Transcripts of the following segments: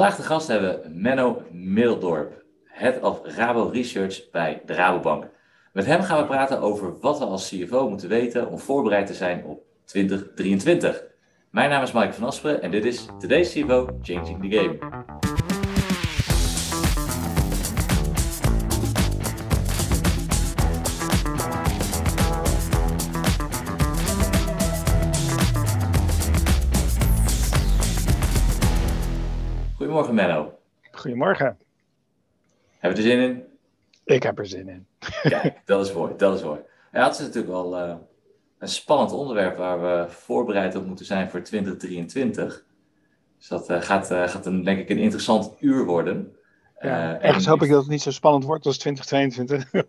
Vandaag de gast hebben we Menno Middeldorp, Head of Rabo Research bij de Rabobank. Met hem gaan we praten over wat we als CFO moeten weten om voorbereid te zijn op 2023. Mijn naam is Mike van Asperen en dit is Today's CFO Changing the Game. Goedemorgen Menno. Goedemorgen. Hebben we er zin in? Ik heb er zin in. Kijk, dat is mooi, dat is mooi. Ja, het is natuurlijk wel uh, een spannend onderwerp waar we voorbereid op moeten zijn voor 2023. Dus dat uh, gaat, uh, gaat een, denk ik een interessant uur worden. Ja, ergens hoop ik dat het niet zo spannend wordt als 2022.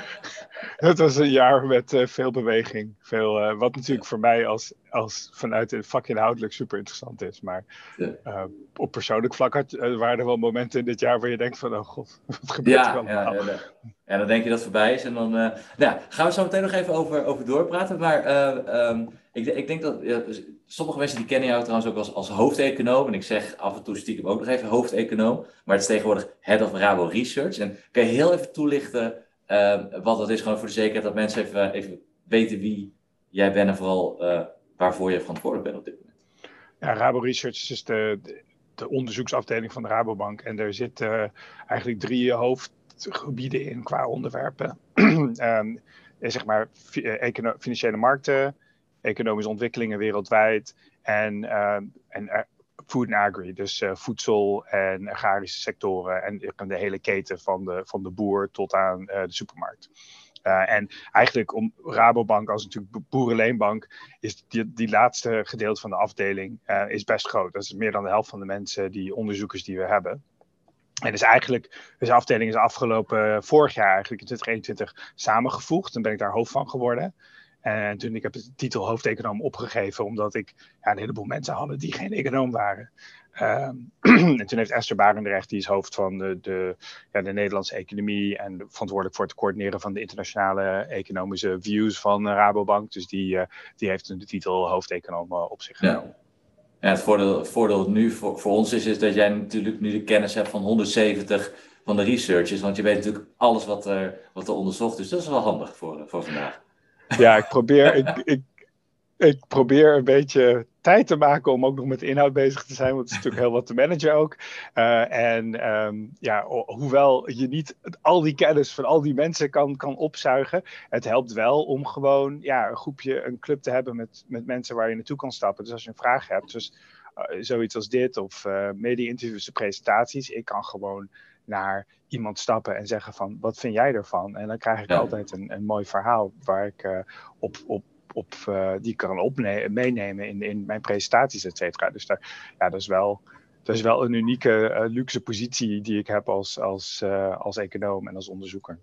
het was een jaar met uh, veel beweging. Veel, uh, wat natuurlijk voor mij als, als vanuit het vak inhoudelijk super interessant is. Maar uh, op persoonlijk vlak had, waren er wel momenten in dit jaar waar je denkt van, oh god, wat gebeurt ja, er allemaal? Ja, ja, ja, dan denk je dat het voorbij is. En dan nou, gaan we zo meteen nog even over, over doorpraten. Maar um, ik, ik, denk dat sommige mensen die kennen jou trouwens ook als, als hoofdeconoom. En ik zeg af en toe stiekem ook nog even hoofdeconoom. Maar het is tegenwoordig Head of Rabo Research. En kan je heel even toelichten uh, wat dat is, gewoon voor de zekerheid dat mensen even, even weten wie jij bent en vooral uh, waarvoor je verantwoordelijk bent op dit moment. Ja, Rabo Research is de, de, de onderzoeksafdeling van de Rabobank. En er zitten uh, eigenlijk drie hoofdgebieden in qua onderwerpen. um, zeg maar financiële markten, economische ontwikkelingen wereldwijd en, en food and agri, dus uh, voedsel en agrarische sectoren en de hele keten van de, van de boer tot aan uh, de supermarkt. Uh, en eigenlijk om Rabobank als natuurlijk boerenleenbank is die, die laatste gedeelte van de afdeling is best groot. Dat is meer dan de helft van de mensen, die onderzoekers die we hebben. En dus eigenlijk, deze afdeling is afgelopen vorig jaar eigenlijk in 2021 samengevoegd. En ben ik daar hoofd van geworden. En toen ik heb de titel hoofdeconoom opgegeven, omdat ik ja, een heleboel mensen hadden die geen econoom waren. Um, en toen heeft Esther Barendrecht, die is hoofd van de, de, ja, de Nederlandse economie en verantwoordelijk voor het coördineren van de internationale economische views van Rabobank. Dus die, uh, die heeft de titel hoofdeconoom op zich genomen. Ja. Ja, het voordeel, het voordeel nu voor, voor ons is, is dat jij natuurlijk nu de kennis hebt van 170 van de researchers. Want je weet natuurlijk alles wat er, wat er onderzocht is. Dus dat is wel handig voor, voor vandaag. Ja, ik probeer, ik, ik, probeer een beetje tijd te maken om ook nog met inhoud bezig te zijn, want het is natuurlijk heel wat te managen ook. Uh, en um, ja, hoewel je niet al die kennis van al die mensen kan, kan opzuigen, het helpt wel om gewoon ja, een groepje, een club te hebben met, met mensen waar je naartoe kan stappen. Dus als je een vraag hebt, dus uh, zoiets als dit of uh, media-interviews, presentaties, ik kan gewoon naar iemand stappen en zeggen van wat vind jij ervan? En dan krijg ik ja. altijd een, een mooi verhaal waar ik uh, op, op, op uh, die kan opnemen, meenemen in, in mijn presentaties, et cetera. Dus daar, ja, dat is wel. Dat is wel een unieke, uh, luxe positie die ik heb als, als, als econoom en als onderzoeker.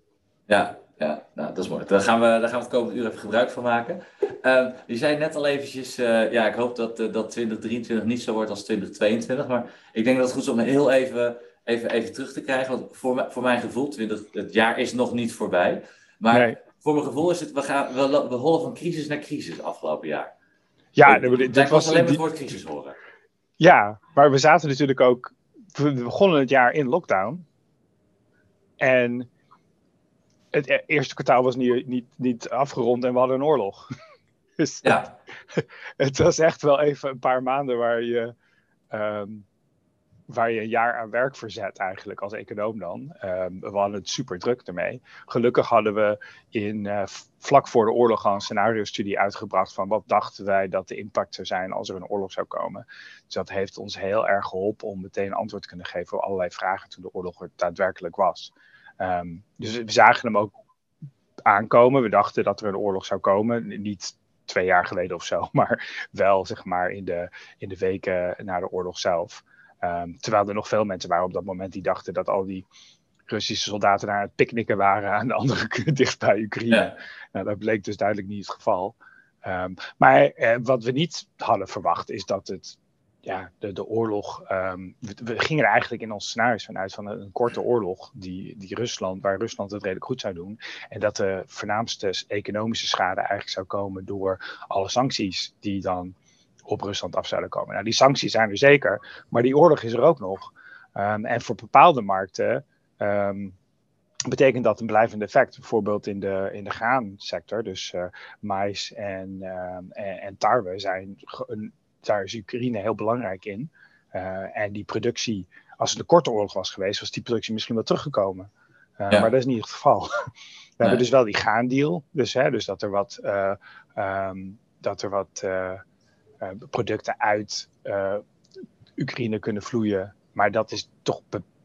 Ja, ja nou, dat is mooi. Daar gaan, we, daar gaan we het komende uur even gebruik van maken. Uh, je zei net al eventjes, uh, ja, ik hoop dat, uh, dat 2023 niet zo wordt als 2022. Maar ik denk dat het goed is om heel even even, even terug te krijgen. Want voor, voor mijn gevoel, het, het jaar is nog niet voorbij. Maar nee. voor mijn gevoel is het, we, gaan, we, we hollen van crisis naar crisis afgelopen jaar. Ja, dat, was alleen maar het woord crisis horen. Ja, maar we zaten natuurlijk ook, we begonnen het jaar in lockdown. En het e-, eerste kwartaal was niet, niet, niet afgerond en we hadden een oorlog. dus ja. het was echt wel even een paar maanden waar je... Um, waar je een jaar aan werk verzet eigenlijk als econoom dan. Um, we hadden het super druk ermee. Gelukkig hadden we in, uh, vlak voor de oorlog al een scenario-studie uitgebracht van wat dachten wij dat de impact zou zijn als er een oorlog zou komen. Dus dat heeft ons heel erg geholpen om meteen antwoord te kunnen geven op allerlei vragen toen de oorlog er daadwerkelijk was. Um, dus we zagen hem ook aankomen. We dachten dat er een oorlog zou komen. Niet twee jaar geleden of zo, maar wel zeg maar in de, in de weken na de oorlog zelf. Um, terwijl er nog veel mensen waren op dat moment die dachten dat al die Russische soldaten naar het picknicken waren aan de andere kant dicht bij Oekraïne. Ja. Nou, dat bleek dus duidelijk niet het geval. Um, maar eh, wat we niet hadden verwacht is dat het, ja, de, de oorlog. Um, we, we, gingen er eigenlijk in ons scenario's vanuit van een, een, korte oorlog die, die Rusland, waar Rusland het redelijk goed zou doen. En dat de voornaamste economische schade eigenlijk zou komen door alle sancties die dan op Rusland af zouden komen. Nou, die sancties zijn er zeker, maar die oorlog is er ook nog. Ehm, en voor bepaalde markten um, betekent dat een blijvend effect. Bijvoorbeeld in de, in de graansector, dus uh, mais en, en, en, tarwe, zijn, daar is Oekraïne heel belangrijk in. Uh, en die productie, als het een korte oorlog was geweest, was die productie misschien wel teruggekomen. Uh, ja. Maar dat is niet het geval. We nee. hebben dus wel die gaandeal, dus, hè, dus dat er wat, um, dat er wat producten uit Oekraïne kunnen vloeien maar dat is toch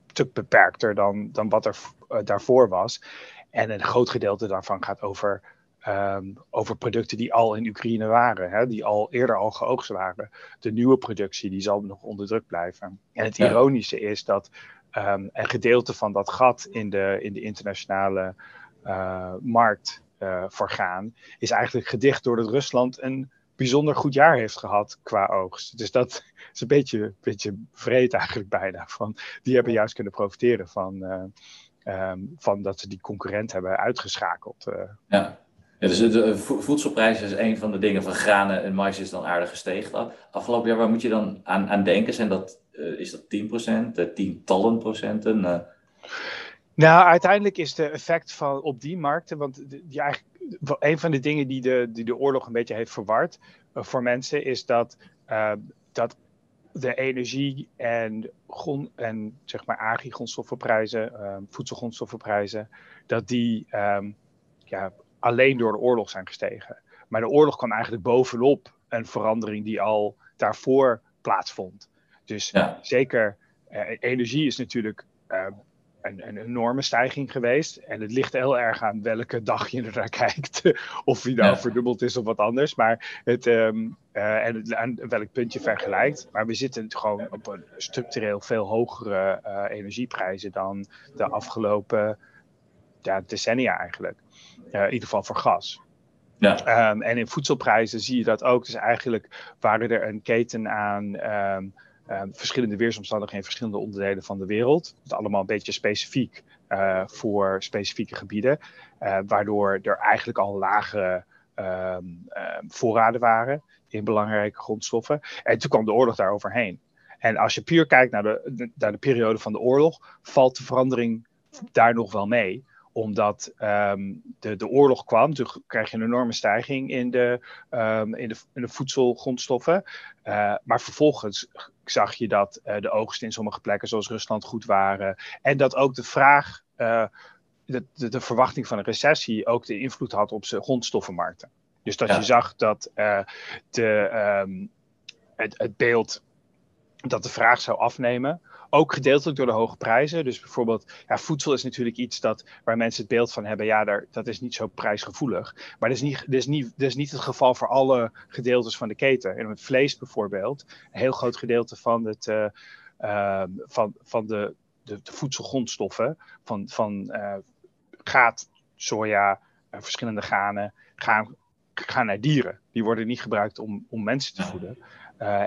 stuk beperkter dan, dan wat er uh, daarvoor was. En een groot gedeelte daarvan gaat over, um, over producten die al in Oekraïne waren, hè, die al eerder al geoogst waren. De nieuwe productie die zal nog onder druk blijven. En het ironische is dat um, een gedeelte van dat gat in de, in de internationale uh, markt uh, voor gaan, is eigenlijk gedicht doordat Rusland een bijzonder goed jaar heeft gehad qua oogst. Dus dat is een beetje, beetje vreed eigenlijk bijna. Van, die hebben juist kunnen profiteren van, uh, um, van dat ze die concurrent hebben uitgeschakeld. Uh. Ja. ja. dus de voedselprijs is een van de dingen van granen en mais is dan aardig gestegen. Afgelopen jaar, waar moet je dan aan, aan denken? Zijn dat, uh, is dat 10%, tientallen procenten? Nou, uiteindelijk is de effect van op die markten, want die eigenlijk een van de dingen die de, die de oorlog een beetje heeft verward uh, voor mensen is dat, uh, dat de energie en, grond, en zeg maar agri-grondstoffenprijzen, uh, voedselgrondstoffenprijzen, dat die um, ja, alleen door de oorlog zijn gestegen. Maar de oorlog kwam eigenlijk bovenop een verandering die al daarvoor plaatsvond. Dus ja. zeker, energie is natuurlijk een, een, enorme stijging geweest. En het ligt heel erg aan welke dag je er naar kijkt. of die nou ja. verdubbeld is of wat anders. Maar het, um, uh, en het, aan welk punt je vergelijkt. Maar we zitten gewoon op een structureel veel hogere uh, energieprijzen dan de afgelopen ja, decennia eigenlijk. Uh, in ieder geval voor gas. Ja. Um, en in voedselprijzen zie je dat ook. Dus eigenlijk waren er een keten aan. Um, uh, verschillende weersomstandigheden in verschillende onderdelen van de wereld. Dat allemaal een beetje specifiek uh, voor specifieke gebieden. Uh, waardoor er eigenlijk al lage ehm, ehm, voorraden waren in belangrijke grondstoffen. En toen kwam de oorlog daar overheen. En als je puur kijkt naar de, naar de periode van de oorlog, valt de verandering daar nog wel mee omdat um, de, de oorlog kwam, toen krijg je een enorme stijging in de, um, in de, in de voedselgrondstoffen. Uh, maar vervolgens zag je dat uh, de oogsten in sommige plekken, zoals Rusland, goed waren. En dat ook de vraag, uh, de, de, de, verwachting van een recessie, ook de invloed had op zijn grondstoffenmarkten. Dus dat ja. je zag dat de, um, het, het beeld dat de vraag zou afnemen. Ook gedeeltelijk door de hoge prijzen. Dus bijvoorbeeld, ja, voedsel is natuurlijk iets dat, waar mensen het beeld van hebben, ja, daar, dat is niet zo prijsgevoelig. Maar dat is, niet, dat, is niet, dat is niet het geval voor alle gedeeltes van de keten. In het vlees bijvoorbeeld, een heel groot gedeelte van, het, uh, uh, van, van de, de, voedselgrondstoffen, van, van uh, gaat, soja, verschillende granen, gaan, gaan naar dieren. Die worden niet gebruikt om, om mensen te voeden.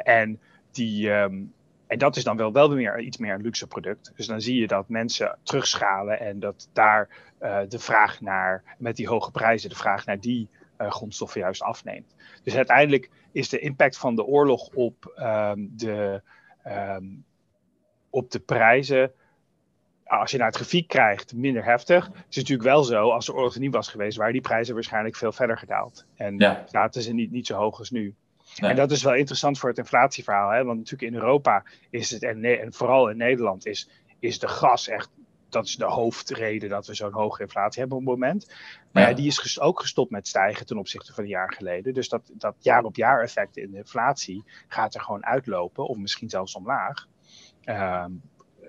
en die, um, en dat is dan wel, wel meer, iets meer een luxe product. Dus dan zie je dat mensen terugschalen en dat daar uh, de vraag naar, met die hoge prijzen, de vraag naar die uh, grondstoffen juist afneemt. Dus uiteindelijk is de impact van de oorlog op, um, de, um, op de prijzen als je naar het grafiek krijgt, minder heftig. Het is natuurlijk wel zo, als de oorlog er niet was geweest, waren die prijzen waarschijnlijk veel verder gedaald. En ja. zaten ze niet, niet zo hoog als nu. Nee. En dat is wel interessant voor het inflatieverhaal. Hè? Want natuurlijk in Europa is het, en, en vooral in Nederland, is, is de gas echt dat is de hoofdreden dat we zo'n hoge inflatie hebben op het moment. Maar ja. Ja, die is ook gestopt met stijgen ten opzichte van een jaar geleden. Dus dat, dat jaar op jaar effect in de inflatie gaat er gewoon uitlopen, of misschien zelfs omlaag. Um,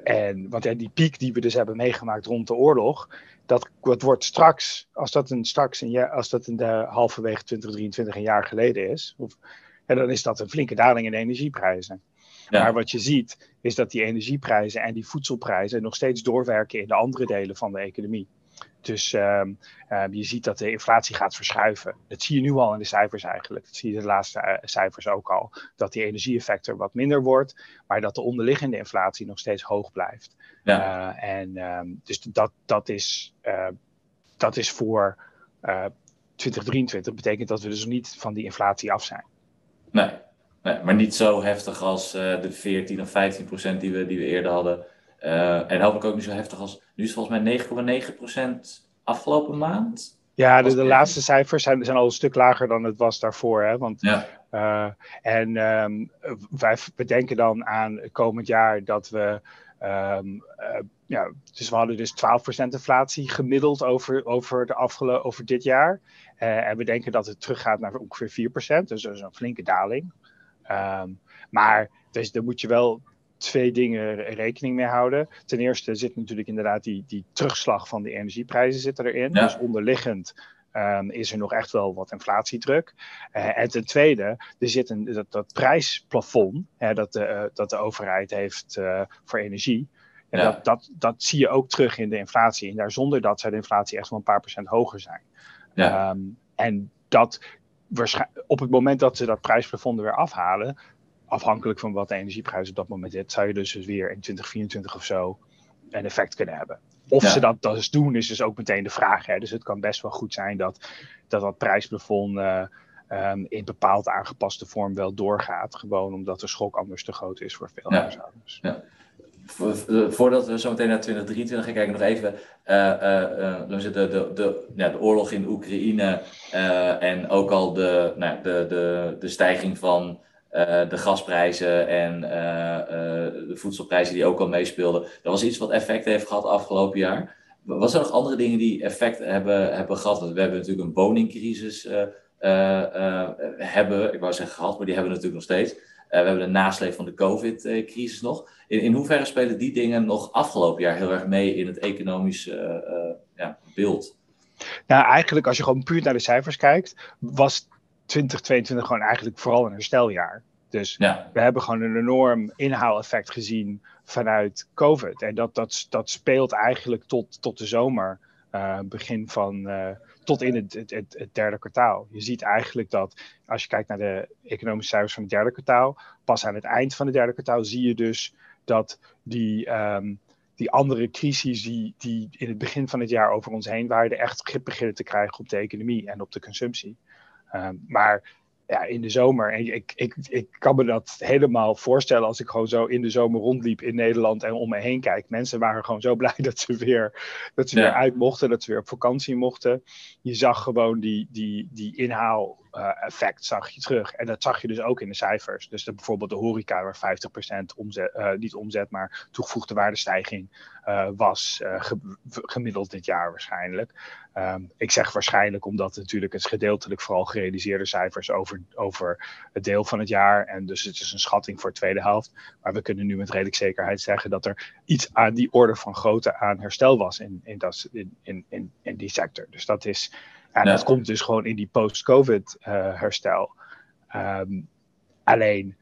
en, want ja, die piek die we dus hebben meegemaakt rond de oorlog, dat, dat wordt straks, als dat een, straks een jaar, als dat in de halverwege 2023 een jaar geleden is, of en dan is dat een flinke daling in de energieprijzen. Ja. Maar wat je ziet, is dat die energieprijzen en die voedselprijzen nog steeds doorwerken in de andere delen van de economie. Dus um, uh, je ziet dat de inflatie gaat verschuiven. Dat zie je nu al in de cijfers eigenlijk. Dat zie je de laatste uh, cijfers ook al. Dat die energieeffect er wat minder wordt, maar dat de onderliggende inflatie nog steeds hoog blijft. Ja. Uh, en um, dus dat, dat, is, dat is voor 2023 betekent dat we dus niet van die inflatie af zijn. Nee. Nee, maar niet zo heftig als uh, de 14 of 15 procent die we, die we eerder hadden. Uh, en hopelijk ook niet zo heftig als. Nu is het volgens mij 9,9 procent afgelopen maand. Ja, de, de laatste cijfers zijn, zijn al een stuk lager dan het was daarvoor. Hè? Want, ja. uh, en um, wij bedenken dan aan komend jaar dat we. Um, uh, ja, dus we hadden dus 12% inflatie gemiddeld over, over, de afgelopen, over dit jaar. Uh, en we denken dat het teruggaat naar ongeveer 4%. Dus dat is een flinke daling. Um, maar dus, daar moet je wel twee dingen rekening mee houden. Ten eerste zit natuurlijk inderdaad die, die terugslag van de energieprijzen zit erin. Ja. Dus onderliggend um, is er nog echt wel wat inflatiedruk. Uh, en ten tweede, er zit een, dat, dat prijsplafond hè, dat, de, uh, dat de overheid heeft uh, voor energie. En ja. dat, dat, dat zie je ook terug in de inflatie. En daar zonder dat zou de inflatie echt wel een paar procent hoger zijn. Ja. Um, en dat op het moment dat ze dat prijsplafond weer afhalen, afhankelijk van wat de energieprijs op dat moment is, zou je dus weer in 2024 of zo een effect kunnen hebben. Of ja. ze dat dus doen, is dus ook meteen de vraag. Hè? Dus het kan best wel goed zijn dat dat, dat prijsplafond uh, um, in bepaald aangepaste vorm wel doorgaat. Gewoon omdat de schok anders te groot is voor veel huishoudens. Ja. Voordat we zo meteen naar 2023 gaan kijken, nog even uh, de, de, de, de oorlog in Oekraïne en ook al de, nou, de, de, de stijging van de gasprijzen en de voedselprijzen die ook al meespeelden. Dat was iets wat effect heeft gehad afgelopen jaar. Was er nog andere dingen die effect hebben, hebben gehad? Want we hebben natuurlijk een woningcrisis hebben, ik wou zeggen gehad, maar die hebben we natuurlijk nog steeds. We hebben de nasleep van de COVID-crisis nog. In, in hoeverre spelen die dingen nog afgelopen jaar heel erg mee in het economische ja, beeld? Nou, eigenlijk als je gewoon puur naar de cijfers kijkt, was 2022 gewoon eigenlijk vooral een hersteljaar. Dus ja. we hebben gewoon een enorm inhaaleffect gezien vanuit COVID. En dat, dat, dat speelt eigenlijk tot, tot de zomer, uh, begin van, uh, tot in het, het, het, derde kwartaal. Je ziet eigenlijk dat als je kijkt naar de economische cijfers van het derde kwartaal, pas aan het eind van het derde kwartaal zie je dus dat die, um, die andere crises die, die in het begin van het jaar over ons heen waren, echt grip beginnen te krijgen op de economie en op de consumptie. Uh, maar ja, in de zomer, en ik, ik, ik kan me dat helemaal voorstellen als ik gewoon zo in de zomer rondliep in Nederland en om me heen kijk. Mensen waren gewoon zo blij dat ze weer, dat ze ja. weer uit mochten, dat ze weer op vakantie mochten. Je zag gewoon die, die, die inhaal effect zag je terug. En dat zag je dus ook in de cijfers. Dus de, bijvoorbeeld de horeca waar 50% omzet, uh, niet omzet, maar toegevoegde waardestijging uh, was ge, gemiddeld dit jaar waarschijnlijk. Um, ik zeg waarschijnlijk omdat het natuurlijk het gedeeltelijk vooral gerealiseerde cijfers over, over het deel van het jaar. En dus het is een schatting voor de tweede helft. Maar we kunnen nu met redelijk zekerheid zeggen dat er iets aan die orde van grootte aan herstel was in, in, dat, in, in, in die sector. Dus dat is. En ja. dat komt dus gewoon in die post-COVID uh, herstel. Um, alleen,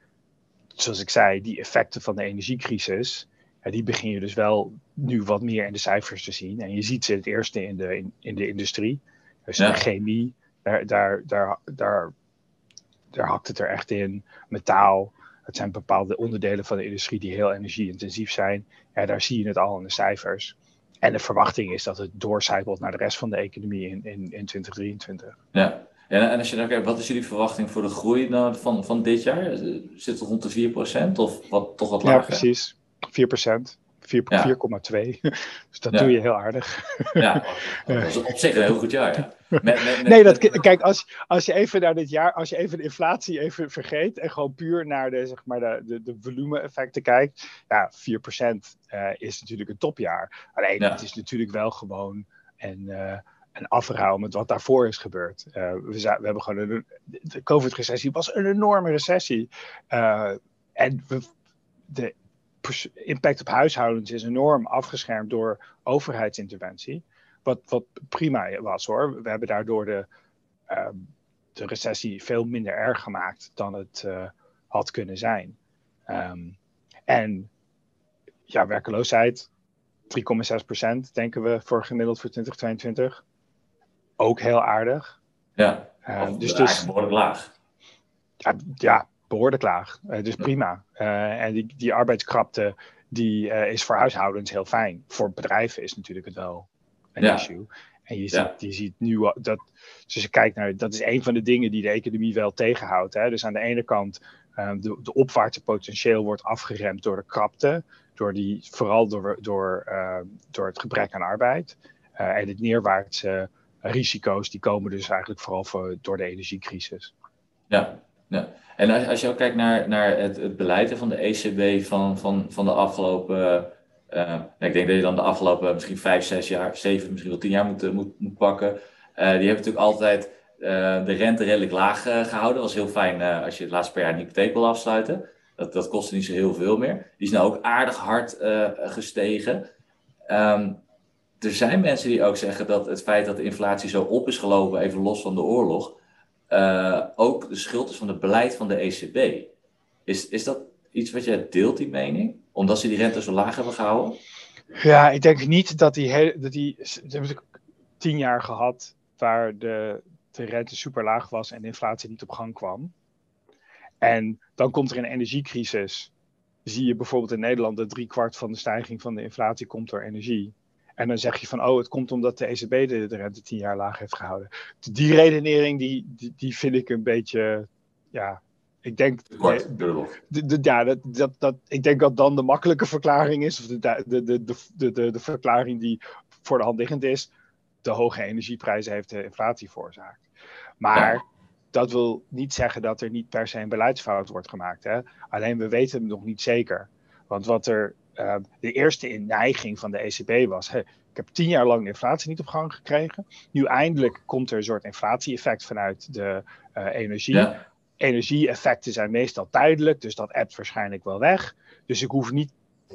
zoals ik zei, die effecten van de energiecrisis, ja, die begin je dus wel nu wat meer in de cijfers te zien. En je ziet ze het eerste in de, in, in de industrie. Dus ja. de chemie, daar, daar, daar, daar, daar hakt het er echt in. Metaal, het zijn bepaalde onderdelen van de industrie die heel energie-intensief zijn. Ja, daar zie je het al in de cijfers. En de verwachting is dat het doorcijpelt naar de rest van de economie in, in, in 2023. Ja. ja, en als je dan kijkt, wat is jullie verwachting voor de groei nou van, van dit jaar? Zit het rond de 4% of wat, toch wat lager? Ja, precies. 4%. 4,2. Ja. Dus dat doe je heel aardig. Ja, dat is op zich een heel goed jaar. Ja. Met, met, met, nee, dat, kijk, als, als je even naar dit jaar, als je even de inflatie even vergeet en gewoon puur naar de, zeg maar de, de, de volume-effecten kijkt, ja, 4% uh, is natuurlijk een topjaar. Alleen het is natuurlijk wel gewoon een. Uh, een afrouw met wat daarvoor is gebeurd. Uh, we, we, hebben gewoon een, de COVID-recessie was een enorme recessie. En we, de impact op huishoudens is enorm afgeschermd door overheidsinterventie. Wat, wat prima was hoor. We hebben daardoor de, uh, de recessie veel minder erg gemaakt dan het uh, had kunnen zijn. Um, en ja, werkeloosheid 3,6% denken we voor gemiddeld voor 2022. Ook heel aardig. Ja, uh, dus, dus behoorlijk laag. Ja, ja, behoorlijk laag. Uh, dus prima. Uh, en die, die arbeidskrapte die, uh, is voor huishoudens heel fijn. Voor bedrijven is natuurlijk het wel een ja. issue. En je ziet, ja. je ziet nu dat, dus je kijkt naar, dat is een van de dingen die de economie wel tegenhoudt. Hè? Dus aan de ene kant de, de opwaartse potentieel wordt afgeremd door de krapte, door die, vooral door, door, door het gebrek aan arbeid. En het neerwaartse risico's die komen dus eigenlijk vooral voor, door de energiecrisis. Ja, ja. en als, als je ook kijkt naar, naar het, het beleid van de ECB van, van, van de afgelopen uh, ik denk dat je dan de afgelopen misschien vijf, zes jaar, zeven, misschien wel tien jaar moet, moet, moet pakken. Uh, die hebben natuurlijk altijd de rente redelijk laag gehouden. Dat was heel fijn als je het laatste per jaar een hypotheek wil afsluiten. Dat, dat kostte niet zo heel veel meer. Die is nou ook aardig hard gestegen. Um, er zijn mensen die ook zeggen dat het feit dat de inflatie zo op is gelopen, even los van de oorlog, ook de schuld is van het beleid van de ECB. Is, is dat iets wat jij deelt, die mening? Omdat ze die rente zo laag hebben gehouden? Ja, ik denk niet dat die hele. Dat die, hebben tien jaar gehad waar de, de rente super laag was en de inflatie niet op gang kwam. En dan komt er een energiecrisis. Zie je bijvoorbeeld in Nederland dat drie kwart van de stijging van de inflatie komt door energie. En dan zeg je van, oh, het komt omdat de ECB de, de rente tien jaar laag heeft gehouden. Die redenering, die, die, die vind ik een beetje, ja, ik denk, Kort, de, de, ja, dat, dat, dat, ik denk dat dan de makkelijke verklaring is, of de, de, de, de, de, de verklaring die voor de hand liggend is, de hoge energieprijzen heeft de inflatie veroorzaakt. Maar dat wil niet zeggen dat er niet per se een beleidsfout wordt gemaakt. Hè? Alleen we weten het nog niet zeker. Want wat er uh, de eerste neiging van de ECB was, hey, ik heb tien jaar lang de inflatie niet op gang gekregen. Nu eindelijk komt er een soort inflatie-effect vanuit de uh, energie. Ja energie-effecten zijn meestal tijdelijk, dus dat appt waarschijnlijk wel weg. Dus ik hoef niet,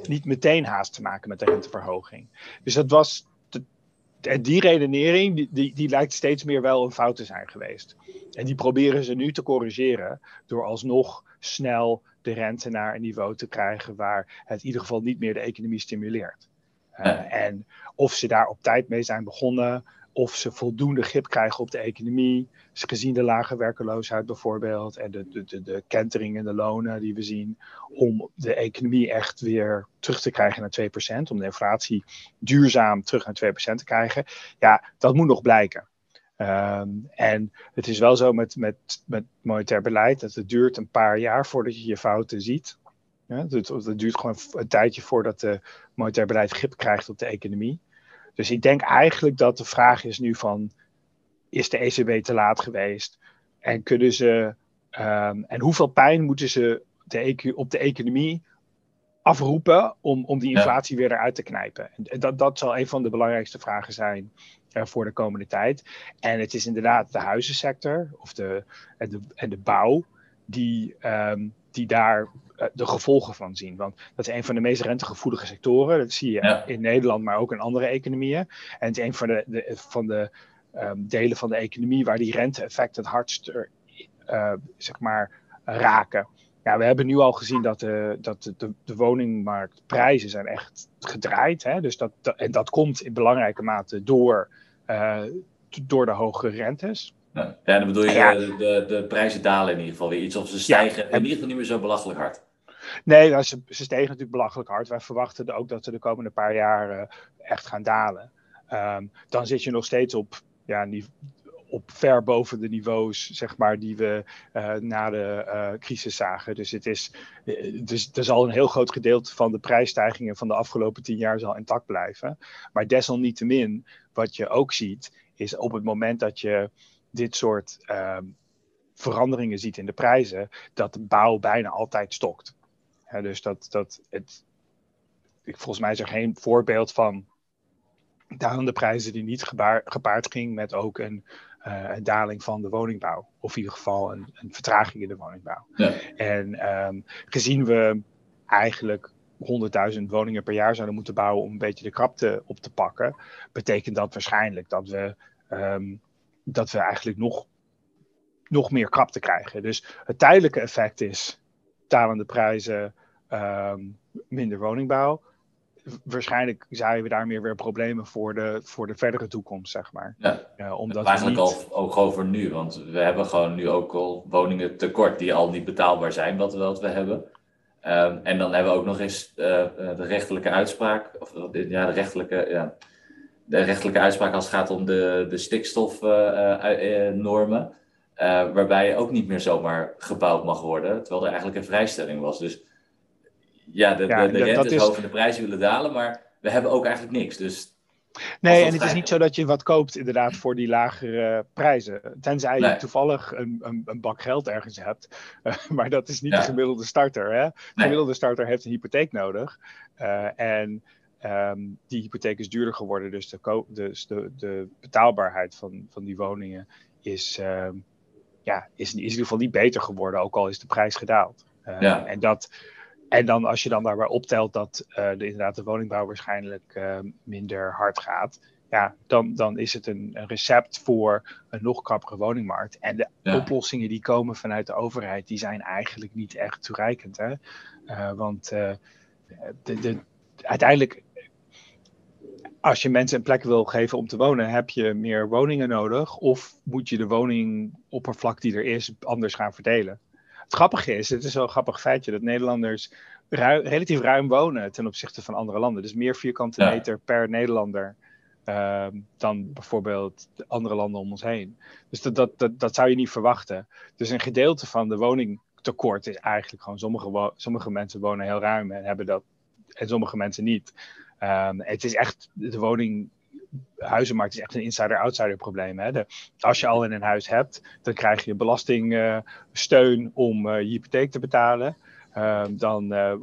niet meteen haast te maken met de renteverhoging. Dus dat was. De, die redenering, die, die, die, lijkt steeds meer wel een fout te zijn geweest. En die proberen ze nu te corrigeren door alsnog snel de rente naar een niveau te krijgen waar het in ieder geval niet meer de economie stimuleert. Uh, en of ze daar op tijd mee zijn begonnen, of ze voldoende grip krijgen op de economie. Gezien de lage werkeloosheid bijvoorbeeld en de, de, de, de kentering in de lonen die we zien, om de economie echt weer terug te krijgen naar 2%, om de inflatie duurzaam terug naar 2% te krijgen. Ja, dat moet nog blijken. Um, en het is wel zo met, met, met monetair beleid dat het duurt een paar jaar voordat je je fouten ziet. Ja, het, het duurt gewoon een tijdje voordat de monetair beleid grip krijgt op de economie. Dus ik denk eigenlijk dat de vraag is nu van, is de ECB te laat geweest? En kunnen ze, um, en hoeveel pijn moeten ze de, op de economie afroepen om, om die inflatie weer eruit te knijpen? En dat, dat zal een van de belangrijkste vragen zijn uh, voor de komende tijd. En het is inderdaad de huizensector of de, en, de, en de bouw die, um, die daar eh, de gevolgen van zien. Want dat is een van de meest rentegevoelige sectoren. Dat zie je in Nederland, maar ook in andere economieën. En het is een van de, de van de um, delen van de economie waar die rente-effecten het hardst uh, zeg maar, raken. Ja, we hebben nu al gezien dat de, dat de, de woningmarktprijzen zijn echt gedraaid. Hè? Dus dat, dat, en dat komt in belangrijke mate door, uh, door de hoge rentes. Ja, dan bedoel je, ja. de, de, de, prijzen dalen in ieder geval weer iets. Of ze stijgen in ieder geval niet meer zo belachelijk hard. Nee, nou, ze, ze stegen natuurlijk belachelijk hard. Wij verwachten ook dat ze de komende paar jaar uh, echt gaan dalen. Um, dan zit je nog steeds op, ja, op ver boven de niveaus zeg maar, die we uh, na de uh, crisis zagen. Dus, het is, dus er zal een heel groot gedeelte van de prijsstijgingen van de afgelopen tien jaar zal intact blijven. Maar desalniettemin, wat je ook ziet, is op het moment dat je dit soort um, veranderingen ziet in de prijzen, dat de bouw bijna altijd stokt. Dus dat, dat het, volgens mij is er geen voorbeeld van dalende prijzen die niet gepaard ging met ook een, een, daling van de woningbouw. Of in ieder geval een, een vertraging in de woningbouw. Ja. En um, gezien we eigenlijk 100.000 woningen per jaar zouden moeten bouwen om een beetje de krapte op te pakken, betekent dat waarschijnlijk dat we, um, dat we eigenlijk nog, nog meer krapte krijgen. Dus het tijdelijke effect is dalende prijzen, um, minder woningbouw. Waarschijnlijk zagen we daar meer weer problemen voor de, voor de verdere toekomst, zeg maar. Ja, uh, omdat eigenlijk niet... al, ook over nu, want we hebben gewoon nu ook al woningen tekort die al niet betaalbaar zijn, wat, wat we hebben. Um, en dan hebben we ook nog eens uh, de rechterlijke uitspraak, of ja, de rechterlijke, ja, de rechterlijke uitspraak als het gaat om de, de stikstofnormen. Uh, waarbij ook niet meer zomaar gebouwd mag worden, terwijl er eigenlijk een vrijstelling was. Dus ja, de, ja, de, de rente is hoog de prijzen willen dalen, maar we hebben ook eigenlijk niks. Dus Nee, en het is niet zo dat je wat koopt inderdaad voor die lagere prijzen. Tenzij je toevallig een, een, een, bak geld ergens hebt. Uh, maar dat is niet de gemiddelde starter. Hè? De gemiddelde starter heeft een hypotheek nodig. Uh, en um, die hypotheek is duurder geworden. Dus de, dus de, de betaalbaarheid van, van die woningen is, uh, ja, is, is in ieder geval niet beter geworden. Ook al is de prijs gedaald. Ja. En dat en dan als je dan daarbij optelt dat uh, de, inderdaad de woningbouw waarschijnlijk uh, minder hard gaat, ja, dan, dan is het een, een, recept voor een nog krappere woningmarkt. En de oplossingen die komen vanuit de overheid, die zijn eigenlijk niet echt toereikend. Hè? Uh, want de, de, uiteindelijk, als je mensen een plek wil geven om te wonen, heb je meer woningen nodig. Of moet je de woningoppervlak die er is anders gaan verdelen. Het grappige is, het is wel een grappig feitje, dat Nederlanders relatief ruim wonen ten opzichte van andere landen. Dus meer vierkante meter per Nederlander ehm, dan bijvoorbeeld de andere landen om ons heen. Dus dat, dat, dat, dat zou je niet verwachten. Dus een gedeelte van de woningtekort is eigenlijk gewoon sommige, sommige mensen wonen heel ruim en hebben dat, en sommige mensen niet. Um, het is echt de woning huizenmarkt is echt een insider-outsider probleem. Hè? als je al in een huis hebt, dan krijg je belastingsteun om uh, je hypotheek te betalen. Ehm, dan, uh,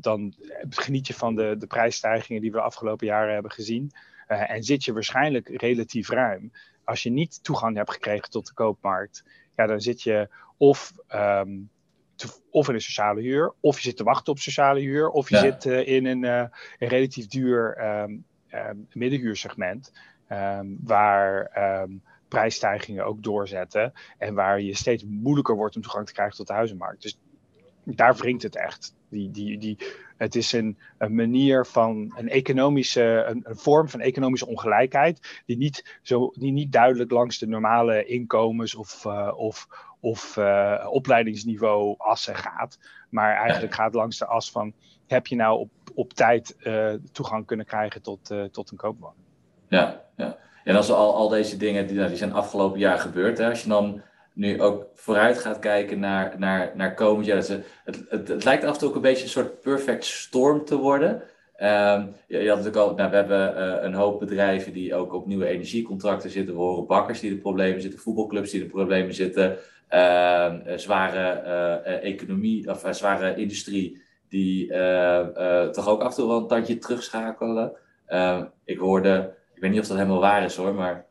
dan geniet je van de, de prijsstijgingen die we de afgelopen jaren hebben gezien. Uh, en zit je waarschijnlijk relatief ruim. Als je niet toegang hebt gekregen tot de koopmarkt, ja, dan zit je of, um, te, of in een sociale huur, of je zit te wachten op sociale huur, of je zit in een, een relatief duur um, um, middenhuursegment, um, waar um, prijsstijgingen ook doorzetten en waar je steeds moeilijker wordt om toegang te krijgen tot de huizenmarkt. Dus daar wringt het echt. Die, die, die, het is een, een manier van een economische, een, vorm van economische ongelijkheid, die niet, zo, die niet duidelijk langs de normale inkomens of, uh, of, of uh, opleidingsniveau assen gaat, maar eigenlijk gaat langs de as van heb je nou op, op tijd uh, toegang kunnen krijgen tot, uh, tot een koopwoning. Ja, ja. En als al, al deze dingen die, nou, die zijn afgelopen jaar gebeurd, hè, als je dan nu ook vooruit gaat kijken naar, naar, naar komend jaar. Het, het, het, lijkt af en toe ook een beetje een soort perfect storm te worden. Um, je, je, had natuurlijk al, nou, we hebben uh, een hoop bedrijven die ook op nieuwe energiecontracten zitten. We horen bakkers die de problemen zitten, voetbalclubs die de problemen zitten, uh, zware economie of zware industrie die toch ook af en toe wel een tandje terugschakelen. Ehm, ik hoorde, ik weet niet of dat helemaal waar is hoor, maar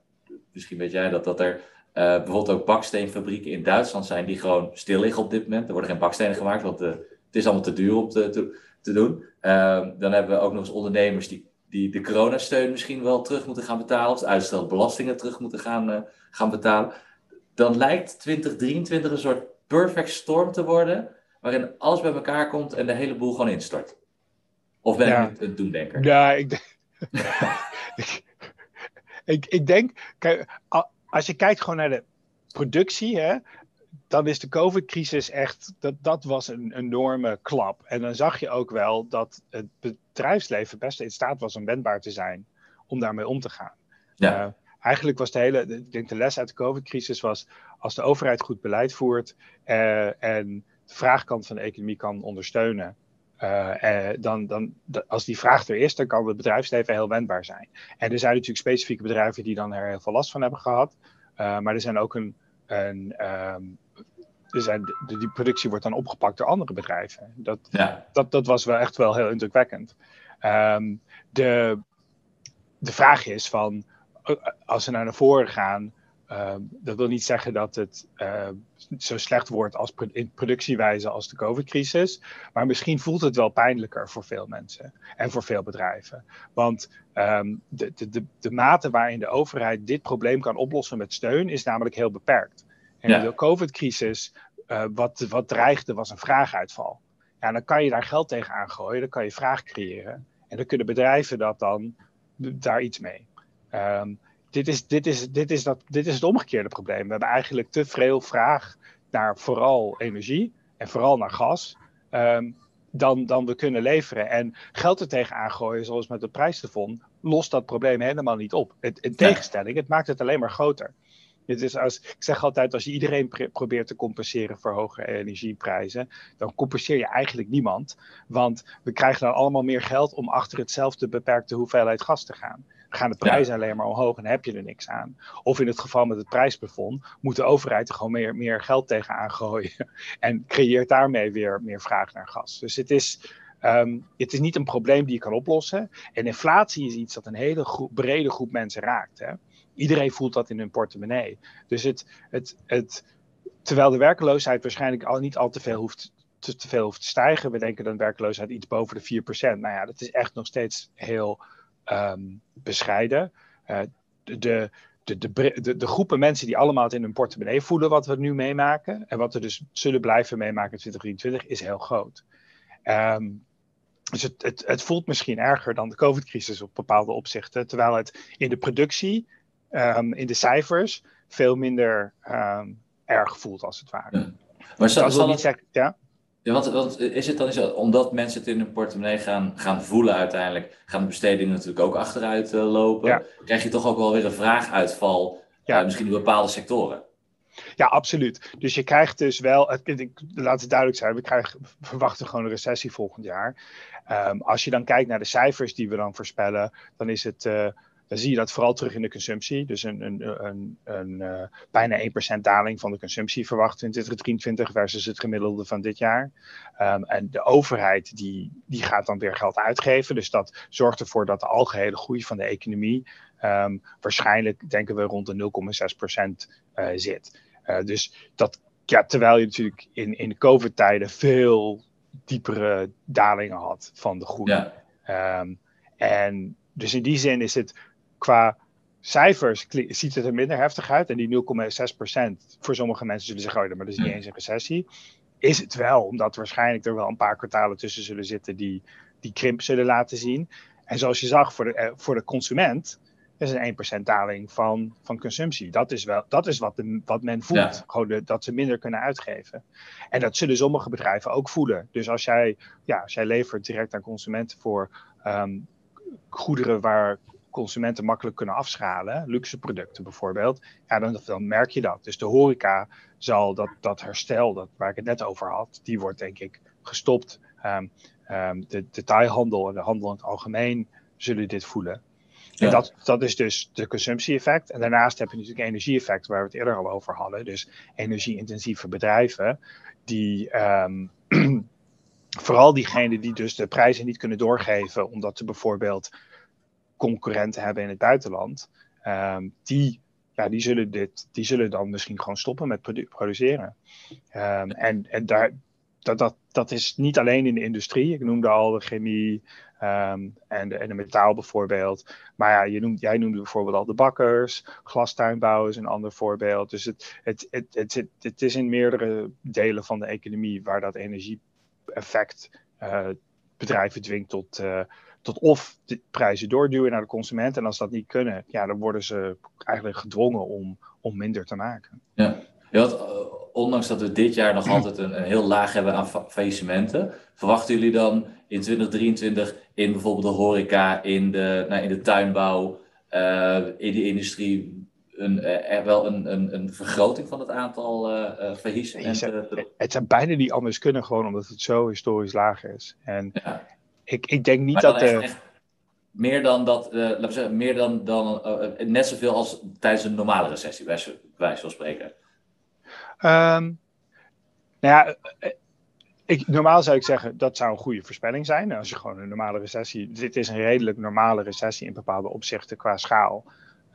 misschien weet jij dat, dat er bijvoorbeeld ook baksteenfabrieken in Duitsland zijn die gewoon stil liggen op dit moment. Er worden geen bakstenen gemaakt, want het is allemaal te duur om te, te, doen. Dan hebben we ook nog eens ondernemers die, die de coronasteun misschien wel terug moeten gaan betalen. Of uitstel belastingen terug moeten gaan, eh, gaan betalen. Dan lijkt 2023 een soort perfect storm te worden. Waarin alles bij elkaar komt en de hele boel gewoon instort. Of ben ja. ik het doemdenker? Ja, ik, ik, ik denk... Kijk, als je kijkt gewoon naar de productie, hè, dan is de COVID-crisis echt, dat, dat was een enorme klap. En dan zag je ook wel dat het bedrijfsleven best in staat was om wendbaar te zijn om daarmee om te gaan. Ja. Uh, eigenlijk was de hele, ik denk de les uit de COVID-crisis was, als de overheid goed beleid voert uh, en de vraagkant van de economie kan ondersteunen, uh, dan, dan, als die vraag er is, dan kan het bedrijfsleven heel wendbaar zijn. En er zijn natuurlijk specifieke bedrijven die dan er heel veel last van hebben gehad. Uh, maar er zijn ook een. een um, er zijn, de, die productie wordt dan opgepakt door andere bedrijven. Dat, ja. dat, dat was wel echt wel heel indrukwekkend. Um, de, de vraag is van, als we naar voren gaan, uh, dat wil niet zeggen dat het uh, zo slecht wordt als in productiewijze als de COVID-crisis. Maar misschien voelt het wel pijnlijker voor veel mensen en voor veel bedrijven. Want um, de, de, de, de, mate waarin de overheid dit probleem kan oplossen met steun is namelijk heel beperkt. En ja. de COVID-crisis, uh, wat, wat dreigde, was een vraaguitval. Ja, dan kan je daar geld tegen aangooien, dan kan je vraag creëren. En dan kunnen bedrijven dat dan daar iets mee. Um, dit is, dit, is, dit, is dat, dit is het omgekeerde probleem. We hebben eigenlijk te veel vraag naar vooral energie en vooral naar gas. Um, dan, dan we kunnen leveren. En geld er tegenaan gooien, zoals met het prijsplafond, lost dat probleem helemaal niet op. Het, in tegenstelling, het maakt het alleen maar groter. Het is als, ik zeg altijd, als je iedereen probeert te compenseren voor hoge energieprijzen, dan compenseer je eigenlijk niemand. Want we krijgen dan allemaal meer geld om achter hetzelfde beperkte hoeveelheid gas te gaan. Gaan de prijzen alleen maar omhoog en heb je er niks aan. Of in het geval met het prijsplafond, moet de overheid er gewoon meer, meer geld tegenaan gooien. En creëert daarmee weer meer vraag naar gas. Dus het is, ehm, het is niet een probleem die je kan oplossen. En inflatie is iets dat een hele brede groep mensen raakt. Hè? Iedereen voelt dat in hun portemonnee. Dus het, het, het, terwijl de werkloosheid waarschijnlijk al niet al te veel hoeft te, te veel hoeft te stijgen. We denken dat werkloosheid iets boven de 4%. Nou ja, dat is echt nog steeds heel ehm, bescheiden. Uh, de, de, de, de, de, groepen mensen die allemaal het in hun portemonnee voelen wat we nu meemaken. En wat we dus zullen blijven meemaken in 2023 is heel groot. Um, dus het, het, het, voelt misschien erger dan de COVID-crisis op bepaalde opzichten. Terwijl het in de productie um, in de cijfers veel minder um, erg voelt, als het ware. Ja. Maar zal, zal niet zeggen, ja? Ja, want, want, is het dan is het, omdat mensen het in hun portemonnee gaan, gaan voelen uiteindelijk, gaan de bestedingen natuurlijk ook achteruit uh, lopen, ja. krijg je toch ook wel weer een vraaguitval, ja. uh, misschien in bepaalde sectoren? Ja, absoluut. Dus je krijgt dus wel, het, laat het duidelijk zijn, we krijgen, verwachten gewoon een recessie volgend jaar. Um, als je dan kijkt naar de cijfers die we dan voorspellen, dan is het uh, dan zie je dat vooral terug in de consumptie. Dus een, een, een, een uh, bijna 1% daling van de consumptie verwacht in 2023 versus het gemiddelde van dit jaar. Um, en de overheid die, die gaat dan weer geld uitgeven. Dus dat zorgt ervoor dat de algehele groei van de economie um, waarschijnlijk, denken we, rond de 0,6% uh, zit. Uh, dus dat, ja, terwijl je natuurlijk in, in de COVID-tijden veel diepere dalingen had van de groei. Ja. Um, en dus in die zin is het qua cijfers ziet het er minder heftig uit. En die 0,6% voor sommige mensen zullen zeggen, oh, maar dat is niet eens een recessie. Is het wel, omdat waarschijnlijk er wel een paar kwartalen tussen zullen zitten die, die krimp zullen laten zien. En zoals je zag voor de, eh, voor de consument, is een 1% daling van, van consumptie. Dat is, wel, dat is wat, de, wat men voelt. Gewoon dat ze minder kunnen uitgeven. En dat zullen sommige bedrijven ook voelen. Dus als jij, ja, als jij levert direct aan consumenten voor um, goederen waar consumenten makkelijk kunnen afschalen, luxe producten bijvoorbeeld, ja, dan, dan merk je dat. Dus de horeca zal dat, dat herstel, dat, waar ik het net over had, die wordt denk ik gestopt. Um, um, de detailhandel en de handel in het algemeen zullen dit voelen. En dat, dat is dus de consumptie-effect. En daarnaast heb je natuurlijk energie-effect, waar we het eerder al over hadden. Dus energie-intensieve bedrijven, die um, vooral diegenen die dus de prijzen niet kunnen doorgeven, omdat ze bijvoorbeeld concurrenten hebben in het buitenland, um, die, ja, die, zullen dit, die zullen dan misschien gewoon stoppen met produ produceren. Um, en en daar, dat, dat, dat is niet alleen in de industrie. Ik noemde al de chemie um, en, de, en de metaal bijvoorbeeld. Maar ja, je noemt, jij noemde bijvoorbeeld al de bakkers, glastuinbouw is een ander voorbeeld. Dus het, het, het, het, het, is in meerdere delen van de economie waar dat energie-effect uh, bedrijven dwingt tot, uh, tot of de prijzen doorduwen naar de consument. En als dat niet kunnen, ja, dan worden ze eigenlijk gedwongen om, om minder te maken. Ja, uh, ondanks dat we dit jaar nog altijd een, een heel laag hebben aan faillissementen, verwachten jullie dan in 2023 in bijvoorbeeld de horeca, in de, nou, in de tuinbouw, uh, in de industrie, een, uh, wel een, een, een vergroting van het aantal uh, faillissementen? Het zou bijna niet anders kunnen, gewoon omdat het zo historisch laag is. En ja ik, ik denk niet dat. Echt, echt meer dan dat, uh, laten we zeggen, meer dan, dan uh, net zoveel als tijdens een normale recessie, bij wijze van spreken. Um, nou ja, eh, ik, normaal zou ik zeggen dat zou een goede voorspelling zijn. Als je gewoon een normale recessie. Dit is een redelijk normale recessie in bepaalde opzichten qua schaal.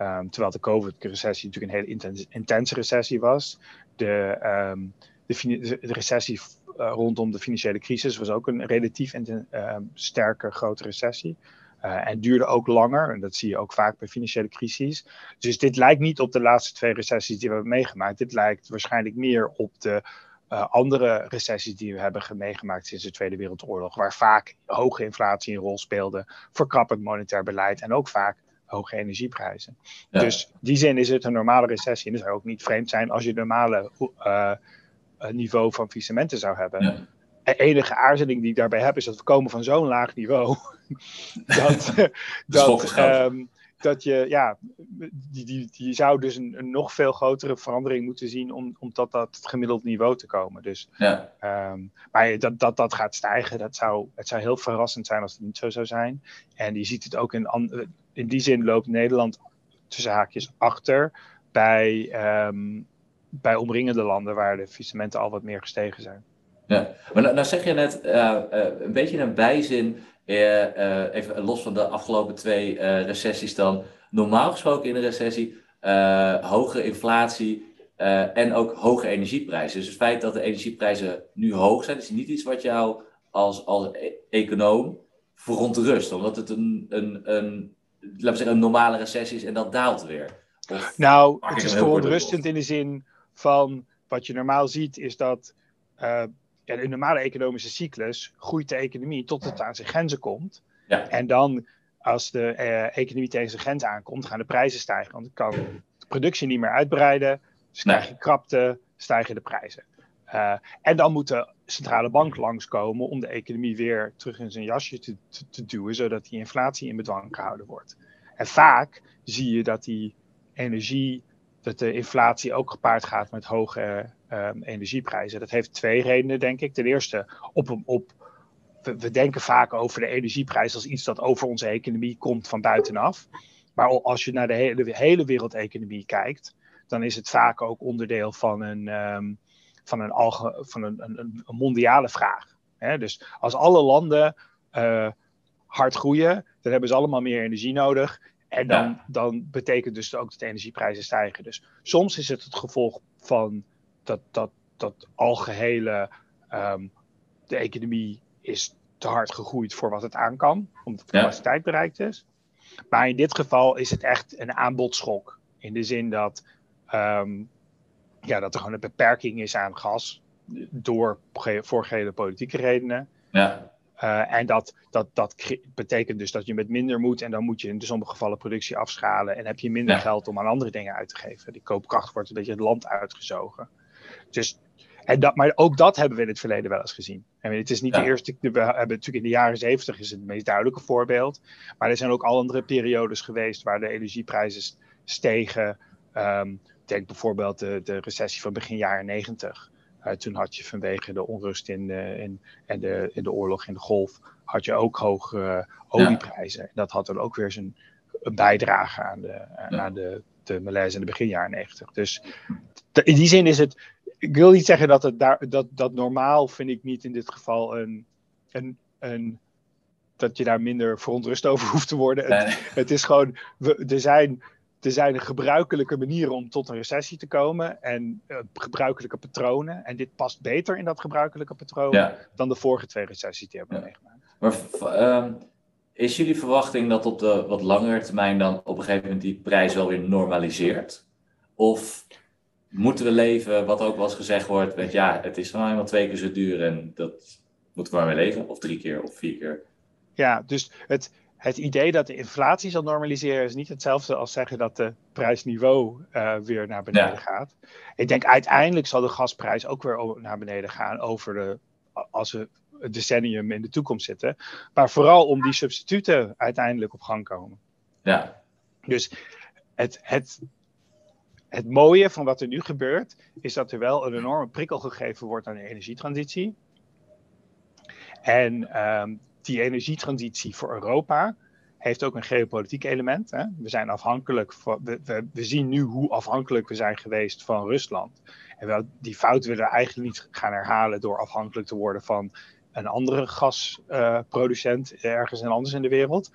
Um, terwijl de COVID-recessie natuurlijk een hele intense, intense recessie was. De, um, de, de recessie rondom de financiële crisis was ook een relatief uh, sterke grote recessie. Uh, en duurde ook langer. En dat zie je ook vaak bij financiële crises. Dus dit lijkt niet op de laatste twee recessies die we hebben meegemaakt. Dit lijkt waarschijnlijk meer op de uh, andere recessies die we hebben meegemaakt sinds de Tweede Wereldoorlog. Waar vaak hoge inflatie een rol speelde, verkrappend monetair beleid en ook vaak hoge energieprijzen. Ja. Dus die zin is het een normale recessie. En dat zou ook niet vreemd zijn als je normale uh, niveau van faillissementen zou hebben. Ja. De enige aarzeling die ik daarbij heb, is dat we komen van zo'n laag niveau. dat, dat, um, dat je, ja, die, die, die zou dus een, een, nog veel grotere verandering moeten zien om, om tot dat gemiddeld niveau te komen. Dus, ja. Um, maar dat, dat dat gaat stijgen, dat zou, het zou heel verrassend zijn als het niet zo zou zijn. En je ziet het ook in, in die zin loopt Nederland tussen haakjes achter bij, um, bij omringende landen waar de faillissementen al wat meer gestegen zijn. Ja, maar nou, nou zeg je net uh, uh, een beetje een bijzin uh, even los van de afgelopen twee recessies dan. Normaal gesproken in een recessie hogere inflatie en ook hoge energieprijzen. Dus het feit dat de energieprijzen nu hoog zijn, is niet iets wat jou als, als e-, econoom verontrust. Omdat het een, een, een, laten we zeggen, een normale recessie is en dat daalt weer. Of nou, het is verontrustend in de zin van wat je normaal ziet, is dat ja, in een normale economische cyclus groeit de economie tot het aan zijn grenzen komt. Ja. En dan, als de uh, economie tegen zijn grens aankomt, gaan de prijzen stijgen. Want dan kan de productie niet meer uitbreiden. Dus krijg je krapte, stijgen de prijzen. Uh, en dan moet de centrale bank langskomen om de economie weer terug in zijn jasje te, te, te, duwen, zodat die inflatie in bedwang gehouden wordt. En vaak zie je dat die energie, dat de inflatie ook gepaard gaat met hoge um, energieprijzen. Dat heeft twee redenen, denk ik. Ten eerste, op, op, we, denken vaak over de energieprijs als iets dat over onze economie komt van buitenaf. Maar als je naar de hele, hele wereldeconomie kijkt, dan is het vaak ook onderdeel van een, um, van een, alge, van een, een, een mondiale vraag. Hè? Dus als alle landen uh, hard groeien, dan hebben ze allemaal meer energie nodig. En dan, ja. dan betekent dus ook dat de energieprijzen stijgen. Dus soms is het het gevolg van dat, dat, dat algehele um, de economie is te hard gegroeid voor wat het aan kan, omdat de capaciteit ja. bereikt is. Maar in dit geval is het echt een aanbodschok. In de zin dat, um, ja, dat er gewoon een beperking is aan gas door voorgehele politieke redenen. Ja. Uh, en dat, dat, dat betekent dus dat je met minder moet en dan moet je in sommige gevallen productie afschalen en heb je minder ja. geld om aan andere dingen uit te geven. Die koopkracht wordt een beetje het land uitgezogen. Dus, en dat, maar ook dat hebben we in het verleden wel eens gezien. En het is niet ja. de eerste. We hebben natuurlijk in de jaren zeventig is het meest duidelijke voorbeeld. Maar er zijn ook al andere periodes geweest waar de energieprijzen stegen. Um, denk bijvoorbeeld de, de recessie van begin jaren negentig. Uh, toen had je vanwege de onrust in, uh, in, en de, in de oorlog in de golf, had je ook hoge olieprijzen. Ja. Dat had dan ook weer zijn een bijdrage aan de, ja. aan de, de malaise in de begin jaren negentig. Dus in die zin is het, ik wil niet zeggen dat het daar, dat, dat normaal vind ik niet in dit geval een, een, een dat je daar minder verontrust over hoeft te worden. Nee. Het, het, is gewoon, we, er, zijn, er zijn gebruikelijke manieren om tot een recessie te komen en uh, gebruikelijke patronen. En dit past beter in dat gebruikelijke patroon ja. dan de vorige twee recessies die hebben ja. meegemaakt. Maar uh, is jullie verwachting dat op de wat langere termijn dan op een gegeven moment die prijs wel weer normaliseert? Of moeten we leven, wat ook wel eens gezegd wordt, met ja, het is gewoon eenmaal twee keer zo duur en dat moeten we maar mee leven, of drie keer of vier keer. Ja, dus het, het idee dat de inflatie zal normaliseren is niet hetzelfde als zeggen dat de prijsniveau uh, weer naar beneden ja. gaat. Ik denk uiteindelijk zal de gasprijs ook weer naar beneden gaan over de, als we het decennium in de toekomst zitten. Maar vooral om die substituten uiteindelijk op gang komen. Ja. Dus het, het, het mooie van wat er nu gebeurt, is dat er wel een enorme prikkel gegeven wordt aan de energietransitie. En um, die energietransitie voor Europa heeft ook een geopolitiek element. Hè? We zijn afhankelijk van, we, we, we, zien nu hoe afhankelijk we zijn geweest van Rusland. En wel, die fout willen we eigenlijk niet gaan herhalen door afhankelijk te worden van een andere gasproducent uh, ergens en anders in de wereld.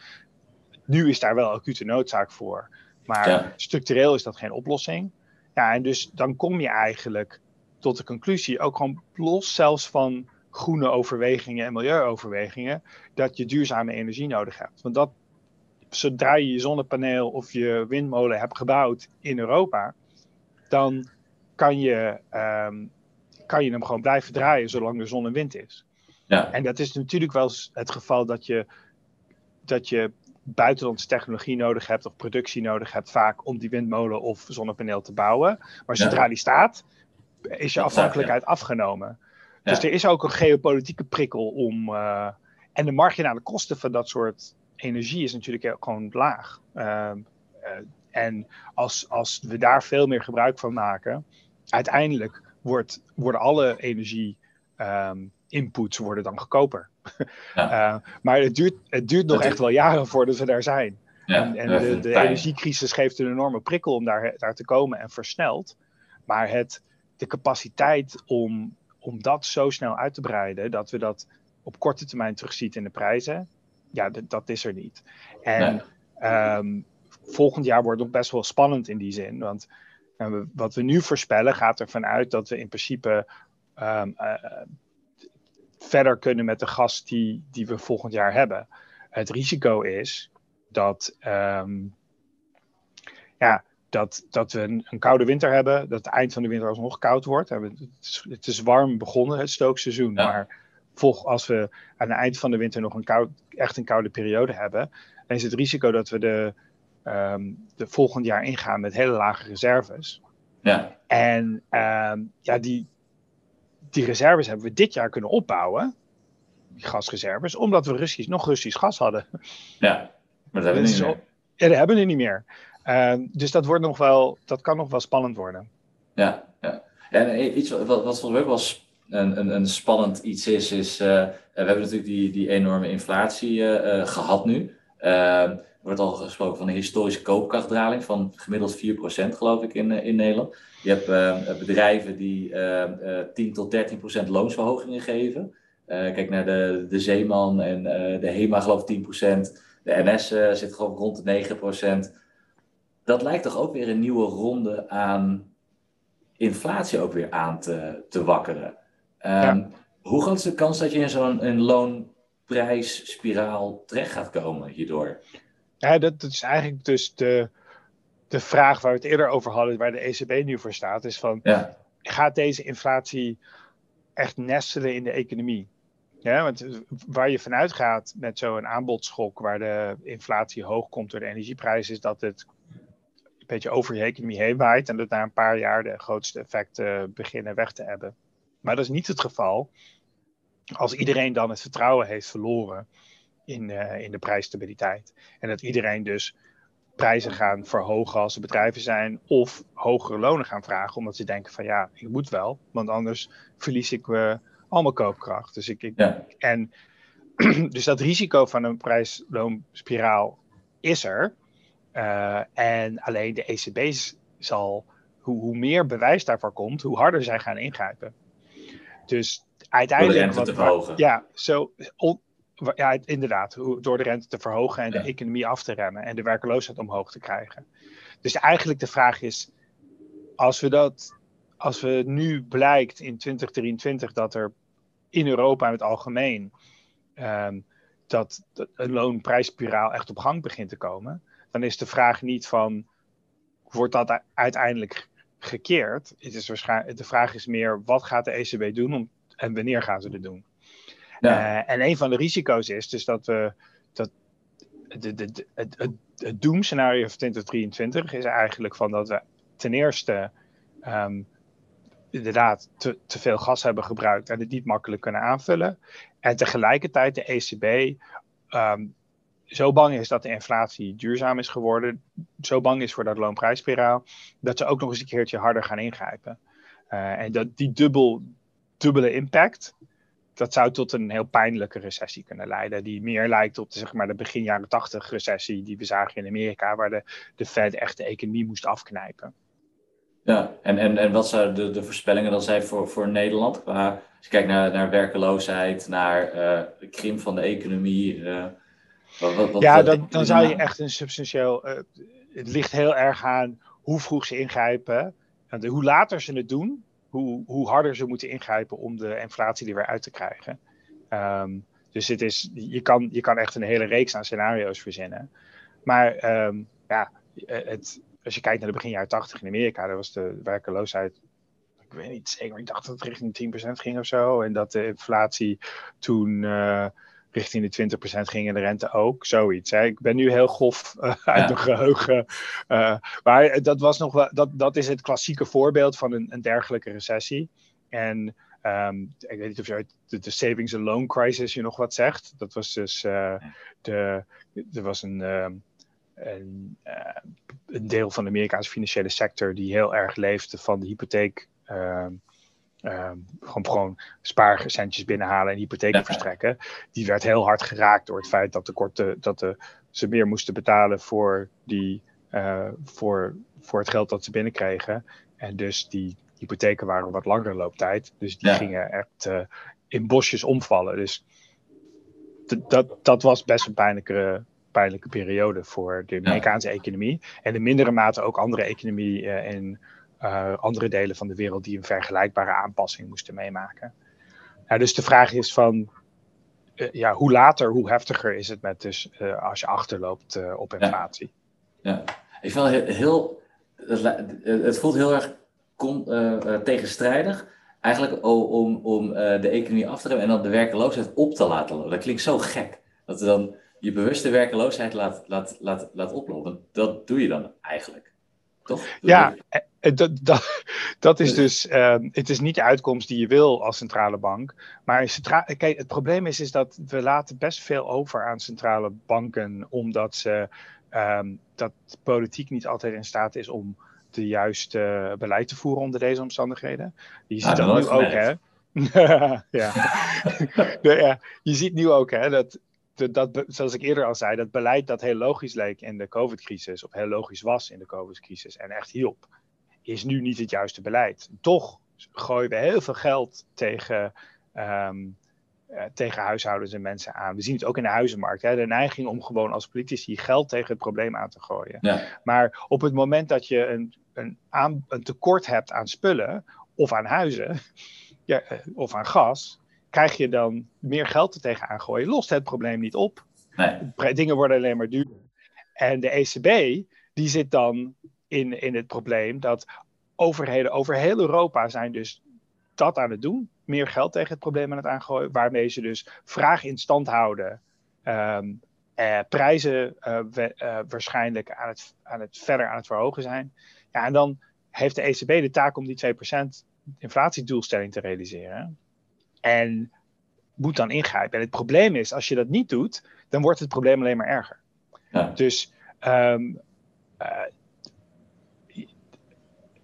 Nu is daar wel acute noodzaak voor. Maar ja. structureel is dat geen oplossing. Ja, en dus dan kom je eigenlijk tot de conclusie, ook gewoon los zelfs van groene overwegingen en milieuoverwegingen, dat je duurzame energie nodig hebt. Want dat, zodra je je zonnepaneel of je windmolen hebt gebouwd in Europa, dan kan je, um, kan je hem gewoon blijven draaien zolang er zon en wind is. Ja. En dat is natuurlijk wel het geval dat je, dat je buitenlandse technologie nodig hebt of productie nodig hebt vaak om die windmolen of zonnepaneel te bouwen. Maar zodra ja. die staat, is je afhankelijkheid afgenomen. Dus er is ook een geopolitieke prikkel om. Uh, en de marginale kosten van dat soort energie is natuurlijk gewoon laag. Uh, en als, als we daar veel meer gebruik van maken, uiteindelijk wordt, worden alle energie um, inputs worden dan goedkoper. Ja. maar het duurt, het duurt nog echt wel jaren voordat we daar zijn. Ja, en, en de, de energiecrisis geeft een enorme prikkel om daar, daar te komen en versnelt. Maar het, de capaciteit om, om dat zo snel uit te breiden, dat we dat op korte termijn terugziet in de prijzen, ja, dat is er niet. En ehm, volgend jaar wordt het best wel spannend in die zin. Want nou, wat we nu voorspellen gaat ervan uit dat we in principe um, uh, verder kunnen met de gas die, die we volgend jaar hebben. Het risico is dat, um, ja, dat, dat we een, een, koude winter hebben, dat het eind van de winter alsnog koud wordt. Het is, het is warm begonnen, het stookseizoen, maar volg, als we aan het eind van de winter nog een koud, echt een koude periode hebben, dan is het risico dat we de, um, de volgend jaar ingaan met hele lage reserves. Ja. En um, ja, die, die reserves hebben we dit jaar kunnen opbouwen, die gasreserves, omdat we Russisch, nog Russisch gas hadden. Ja, maar dat hebben we niet meer. Ja, dat hebben we niet meer. Uh, dus dat, wordt nog wel, dat kan nog wel spannend worden. Ja, ja. En iets wat, wat volgens mij ook wel een, een, een spannend iets is, is uh, we hebben natuurlijk die, die enorme inflatie gehad nu. Ehm, er wordt al gesproken van een historische koopkrachtdaling van gemiddeld 4% geloof ik in, in Nederland. Je hebt ehm, bedrijven die 10 tot 13% loonsverhogingen geven. kijk naar de, de Zeeman en de HEMA geloof ik 10%. De NS zit gewoon rond de 9% dat lijkt toch ook weer een nieuwe ronde aan inflatie ook weer aan te, te wakkeren. Ehm, hoe groot is de kans dat je in zo'n loonprijsspiraal terecht gaat komen hierdoor? Ja, dat, dat, is eigenlijk dus de, de vraag waar we het eerder over hadden, waar de ECB nu voor staat, is van, ja. gaat deze inflatie echt nestelen in de economie? Ja, want waar je vanuit gaat met zo'n aanbodschok, waar de inflatie hoog komt door de energieprijs, is dat het beetje over je economie heen waait en dat na een paar jaar de grootste effecten beginnen weg te hebben. Maar dat is niet het geval als iedereen dan het vertrouwen heeft verloren in, uh, in de prijsstabiliteit. En dat iedereen dus prijzen gaan verhogen als er bedrijven zijn of hogere lonen gaan vragen omdat ze denken van ja, ik moet wel, want anders verlies ik uh, allemaal koopkracht. Dus, ik, ik en, dus dat risico van een prijsloonspiraal is er. Uh, en alleen de ECB zal, hoe, hoe, meer bewijs daarvoor komt, hoe harder zij gaan ingrijpen. Dus uiteindelijk. Door de rente te verhogen. Ja, zo, ja, inderdaad. Door de rente te verhogen en de economie af te remmen en de werkloosheid omhoog te krijgen. Dus eigenlijk de vraag is: als we dat, als we nu blijkt in 2023 dat er in Europa in het algemeen um, dat, dat een loonprijsspiraal echt op gang begint te komen dan is de vraag niet van, wordt dat uiteindelijk gekeerd? Het is waarschijnlijk, de vraag is meer, wat gaat de ECB doen om, en wanneer gaan ze het doen? Ja. Uh, en een van de risico's is dus dat we, dat de, de, de, het, het, het doemscenario van 2023 is eigenlijk van dat we ten eerste um, inderdaad te, te, veel gas hebben gebruikt en het niet makkelijk kunnen aanvullen. En tegelijkertijd de ECB um, ehm, zo bang is dat de inflatie duurzaam is geworden, zo bang is voor dat loonprijsspiraal, dat ze ook nog eens een keertje harder gaan ingrijpen. Uh, en dat die dubbel, dubbele impact, dat zou tot een heel pijnlijke recessie kunnen leiden, die meer lijkt op de, zeg maar, de begin jaren tachtig recessie die we zagen in Amerika, waar de, de Fed echt de economie moest afknijpen. Ja, en, en, en wat zouden de, de voorspellingen dan zijn voor, voor Nederland? als je kijkt naar, naar werkeloosheid, naar uh, de krimp van de economie. Ja, dan, dan zou je echt een substantieel. Uh, het ligt heel erg aan hoe vroeg ze ingrijpen. En hoe later ze het doen, hoe, hoe harder ze moeten ingrijpen om de inflatie er weer uit te krijgen. Um, dus het is, je, kan, je kan echt een hele reeks aan scenario's verzinnen. Maar um, ja, eh, het, als je kijkt naar de begin jaren 80 in Amerika, daar was de werkeloosheid ik weet niet zeker, ik dacht dat het richting 10% ging of zo. En dat de inflatie toen uh, richting de 20% ging en de rente ook. Zoiets. Hè. Ik ben nu heel grof uh, uit mijn geheugen. Uh, maar dat, was nog wel, dat, dat is het klassieke voorbeeld van een, een dergelijke recessie. En um, ik weet niet of je uit de, de, savings and loan crisis je nog wat zegt. Dat was dus uh, de, er was een, um, een, een, deel van de Amerikaanse financiële sector die heel erg leefde van de hypotheek. Ehm, ehm, gewoon, gewoon spaarcentjes binnenhalen en hypotheken verstrekken. Die werd heel hard geraakt door het feit dat, de korte, dat de, ze meer moesten betalen voor, die, voor, voor het geld dat ze binnenkregen. En dus die hypotheken waren wat langere looptijd. Dus die gingen echt in bosjes omvallen. Dus dat, dat was best een pijnlijke, pijnlijke periode voor de Amerikaanse economie. En in mindere mate ook andere economie uh, in andere delen van de wereld die een vergelijkbare aanpassing moesten meemaken. Nou, dus de vraag is van, uh, ja, hoe later, hoe heftiger is het met dus als je achterloopt op inflatie? Ja. ja. ik vind het heel, het voelt heel erg tegenstrijdig eigenlijk om, om de economie af te remmen en dan de werkeloosheid op te laten lopen. Dat klinkt zo gek. Dat je dan je bewuste werkeloosheid laat, laat, laat, laat oplopen. Dat doe je dan eigenlijk. Toch? ja, eh, eh, dat, dat, dat is dus, uh, het is niet de uitkomst die je wil als centrale bank. Maar centra kijk, het probleem is, is dat we laten best veel over aan centrale banken, omdat ze, um, dat politiek niet altijd in staat is om de juiste beleid te voeren onder deze omstandigheden. Je ziet dat nu ook, hè? ja. ja. Je ziet nu ook, hè, dat, dat, zoals ik eerder al zei, dat beleid dat heel logisch leek in de COVID-crisis, of heel logisch was in de COVID-crisis en echt hielp, is nu niet het juiste beleid. Toch gooien we heel veel geld tegen, um, uh, tegen huishoudens en mensen aan. We zien het ook in de huizenmarkt. Hè? De neiging om gewoon als politici geld tegen het probleem aan te gooien. Ja. Maar op het moment dat je een een, aan, een tekort hebt aan spullen of aan huizen ja, eh, of aan gas, krijg je dan meer geld er tegenaan gooien. Lost het probleem niet op. Nee. Dingen worden alleen maar duurder. En de ECB, die zit dan in, in het probleem dat overheden over heel Europa zijn dus dat aan het doen. Meer geld tegen het probleem aan het aangooien. Waarmee ze dus vraag in stand houden. Um, eh, prijzen uh, we, uh, waarschijnlijk aan het, aan het verder aan het verhogen zijn. Ja, en dan heeft de ECB de taak om die 2% inflatiedoelstelling te realiseren. En moet dan ingrijpen. En het probleem is, als je dat niet doet, dan wordt het probleem alleen maar erger. Ja. Dus um, uh,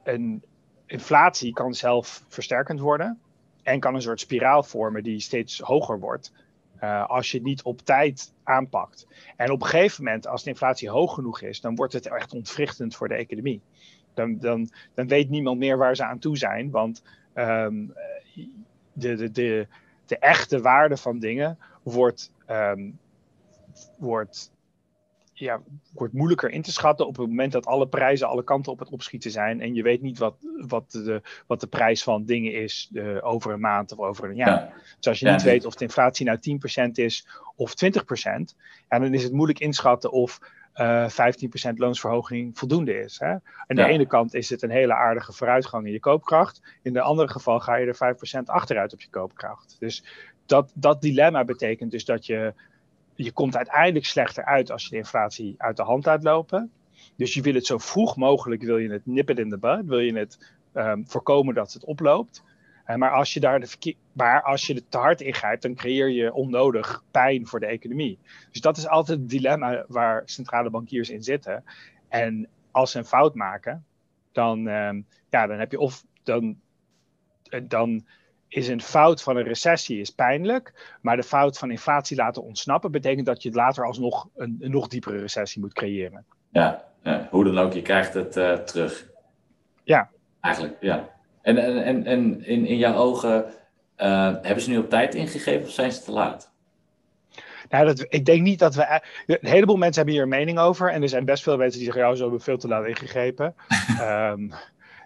een inflatie kan zelf versterkend worden. En kan een soort spiraal vormen die steeds hoger wordt. Uh, als je het niet op tijd aanpakt. En op een gegeven moment, als de inflatie hoog genoeg is, dan wordt het echt ontwrichtend voor de economie. Dan, dan, dan weet niemand meer waar ze aan toe zijn. Want um, de, de, de, de echte waarde van dingen wordt, um, wordt, ja, wordt moeilijker in te schatten op het moment dat alle prijzen alle kanten op het opschieten zijn. En je weet niet wat, wat, de, wat de prijs van dingen is de, over een maand of over een jaar. Ja. Dus als je niet weet of de inflatie nou 10% is of 20%, ja, dan is het moeilijk inschatten of uh, eh, 15% loonsverhoging voldoende is. Hè? Aan de ene kant is het een hele aardige vooruitgang in je koopkracht. In de andere geval ga je er 5% achteruit op je koopkracht. Dus dat, dat dilemma betekent dus dat je, je komt uiteindelijk slechter uit als je de inflatie uit de hand laat lopen. Dus je wil het zo vroeg mogelijk, wil je het nippen in de bud, wil je het um, voorkomen dat het oploopt. Uh, maar als je daar de maar als je er te hard ingrijpt, dan creëer je onnodig pijn voor de economie. Dus dat is altijd het dilemma waar centrale bankiers in zitten. En als ze een fout maken, dan, um, ja, dan heb je of dan, dan is een fout van een recessie is pijnlijk, maar de fout van inflatie laten ontsnappen betekent dat je later alsnog een, een nog diepere recessie moet creëren. Ja, ja, hoe dan ook, je krijgt het uh, terug. Ja. Eigenlijk, ja. En, en, en, en in, in jouw ogen, uh, hebben ze nu op tijd ingegeven of zijn ze te laat? Nou, dat, ik denk niet dat we. Een heleboel mensen hebben hier een mening over. En er zijn best veel mensen die zeggen: ja, ze hebben veel te laat ingegrepen. um,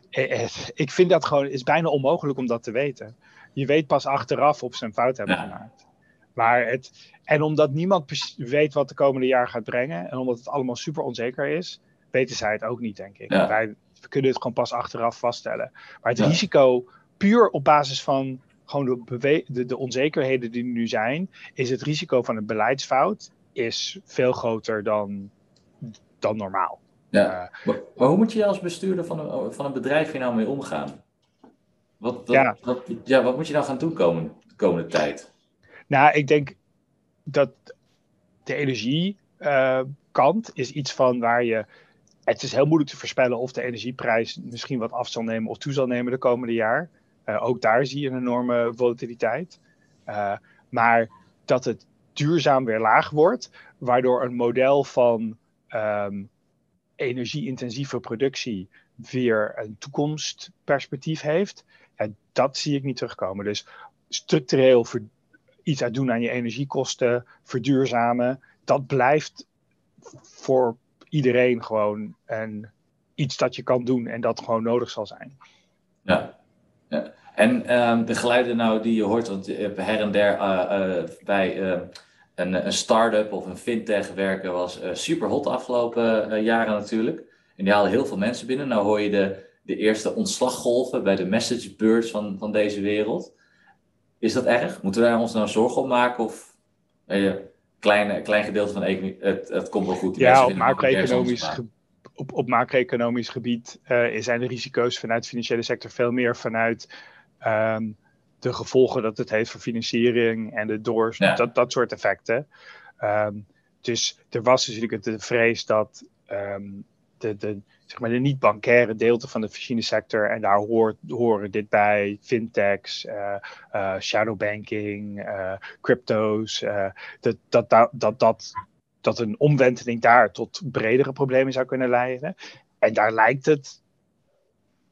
ik vind dat gewoon. Is bijna onmogelijk om dat te weten. Je weet pas achteraf of ze een fout hebben ja. gemaakt. Maar het, en omdat niemand weet wat de komende jaar gaat brengen. En omdat het allemaal super onzeker is, weten zij het ook niet, denk ik. Ja. Wij, we kunnen het gewoon pas achteraf vaststellen. Maar het ja. risico, puur op basis van gewoon de, de, de, onzekerheden die er nu zijn, is het risico van een beleidsfout is veel groter dan, dan normaal. Ja. Uh, maar, maar, hoe moet je als bestuurder van een, van een bedrijf hier nou mee omgaan? Wat, dat, ja. Wat, ja, wat moet je nou gaan doen komende, de komende tijd? Nou, ik denk dat de energie uh, kant is iets van waar je. Het is heel moeilijk te voorspellen of de energieprijs misschien wat af zal nemen of toe zal nemen de komende jaar. Uh, ook daar zie je een enorme volatiliteit. Uh, maar dat het duurzaam weer laag wordt, waardoor een model van um, energie-intensieve productie weer een toekomstperspectief heeft, ja, dat zie ik niet terugkomen. Dus structureel iets aan doen aan je energiekosten, verduurzamen, dat blijft voor iedereen gewoon een, iets dat je kan doen en dat gewoon nodig zal zijn. Ja, ja. en um, de geluiden nou die je hoort, want her en der uh, uh, bij uh, een, een start-up of een fintech werken was super hot de afgelopen jaren natuurlijk. En die halen heel veel mensen binnen. Nou hoor je de, de eerste ontslaggolven bij de message birds van, van deze wereld. Is dat erg? Moeten wij ons nou zorgen om maken? Of uh, klein, klein gedeelte van de economie, het, het komt wel goed. ja, op macro-economisch, op, op macro-economisch gebied uh, zijn de risico's vanuit de financiële sector veel meer vanuit um, de gevolgen dat het heeft voor financiering en de doors, ja. dat, dat soort effecten. Um, dus er was natuurlijk de vrees dat um, de, de, zeg maar de niet-bankaire deelte van de sector. En daar hoort, horen dit bij: fintechs, uh, uh, shadowbanking, uh, crypto's. dat, dat, dat, dat, dat een omwenteling daar tot bredere problemen zou kunnen leiden. En daar lijkt het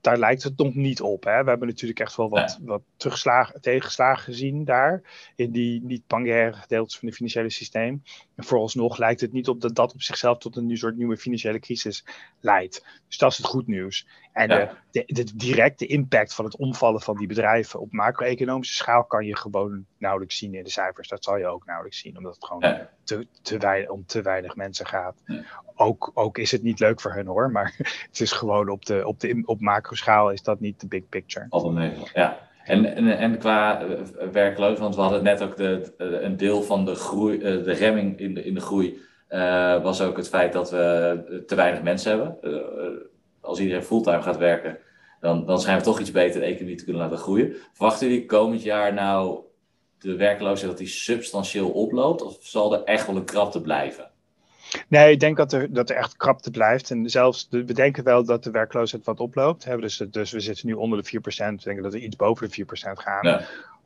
daar lijkt het nog niet op. Hè. We hebben natuurlijk echt wel wat, ja. wat tegenslagen gezien daar. In die niet-bankaire gedeeltes van het financiële systeem. En vooralsnog lijkt het niet op dat dat op zichzelf tot een soort nieuwe financiële crisis leidt. Dus dat is het goed nieuws. En ja. de, de, de, directe impact van het omvallen van die bedrijven op macro-economische schaal kan je gewoon nauwelijks zien in de cijfers. Dat zal je ook nauwelijks zien, omdat het gewoon ja. te, te weinig, om te weinig mensen gaat. Ja. Ook, ook is het niet leuk voor hen hoor, maar het is gewoon op, de, op, de, op macro-schaal is dat niet de big picture. Altijd ja. En, en, en qua werkloos, want we hadden net ook de, een deel van de groei, de remming in de, in de groei, uh, was ook het feit dat we te weinig mensen hebben. Uh, als iedereen fulltime gaat werken, dan, dan schijnen we toch iets beter de economie te kunnen laten groeien. Verwachten jullie komend jaar nou de werkloosheid dat die substantieel oploopt? Of zal er echt wel een krapte blijven? Nee, ik denk dat er, dat er echt krapte blijft. En zelfs, de, we denken wel dat de werkloosheid wat oploopt. Hè? Dus, dus we zitten nu onder de 4%. We denken dat we iets boven de 4% gaan. Ja,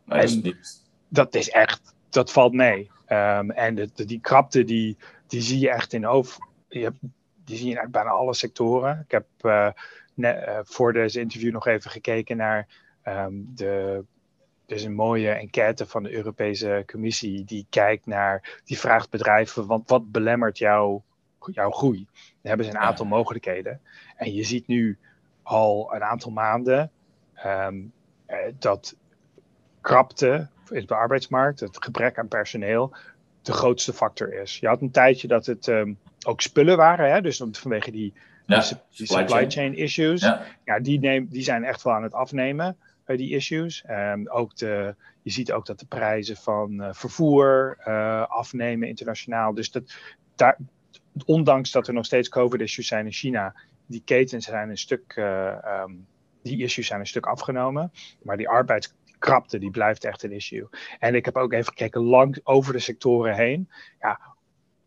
dat, is niet... dat is echt, dat valt mee. Um, en de, de, die krapte, die, die zie je echt in over. Je hebt die zie je in bijna alle sectoren. Ik heb uh, net, uh, voor deze interview nog even gekeken naar um, de. Er is een mooie enquête van de Europese Commissie die kijkt naar, die vraagt bedrijven, want wat belemmert jouw, jouw groei? Dan hebben ze een aantal mogelijkheden. En je ziet nu al een aantal maanden um, dat krapte in de arbeidsmarkt, het gebrek aan personeel, de grootste factor is. Je had een tijdje dat het um, ook spullen waren, hè? dus vanwege die, ja, die, die supply, chain. chain, issues. Ja, ja die, neem, die zijn echt wel aan het afnemen, uh, die issues. Um, ook de, je ziet ook dat de prijzen van uh, vervoer uh, afnemen internationaal. Dus dat, daar, ondanks dat er nog steeds COVID-issues zijn in China, die ketens zijn een stuk, um, die issues zijn een stuk afgenomen. Maar die arbeids krapte, die blijft echt een issue. En ik heb ook even gekeken lang over de sectoren heen. Ja,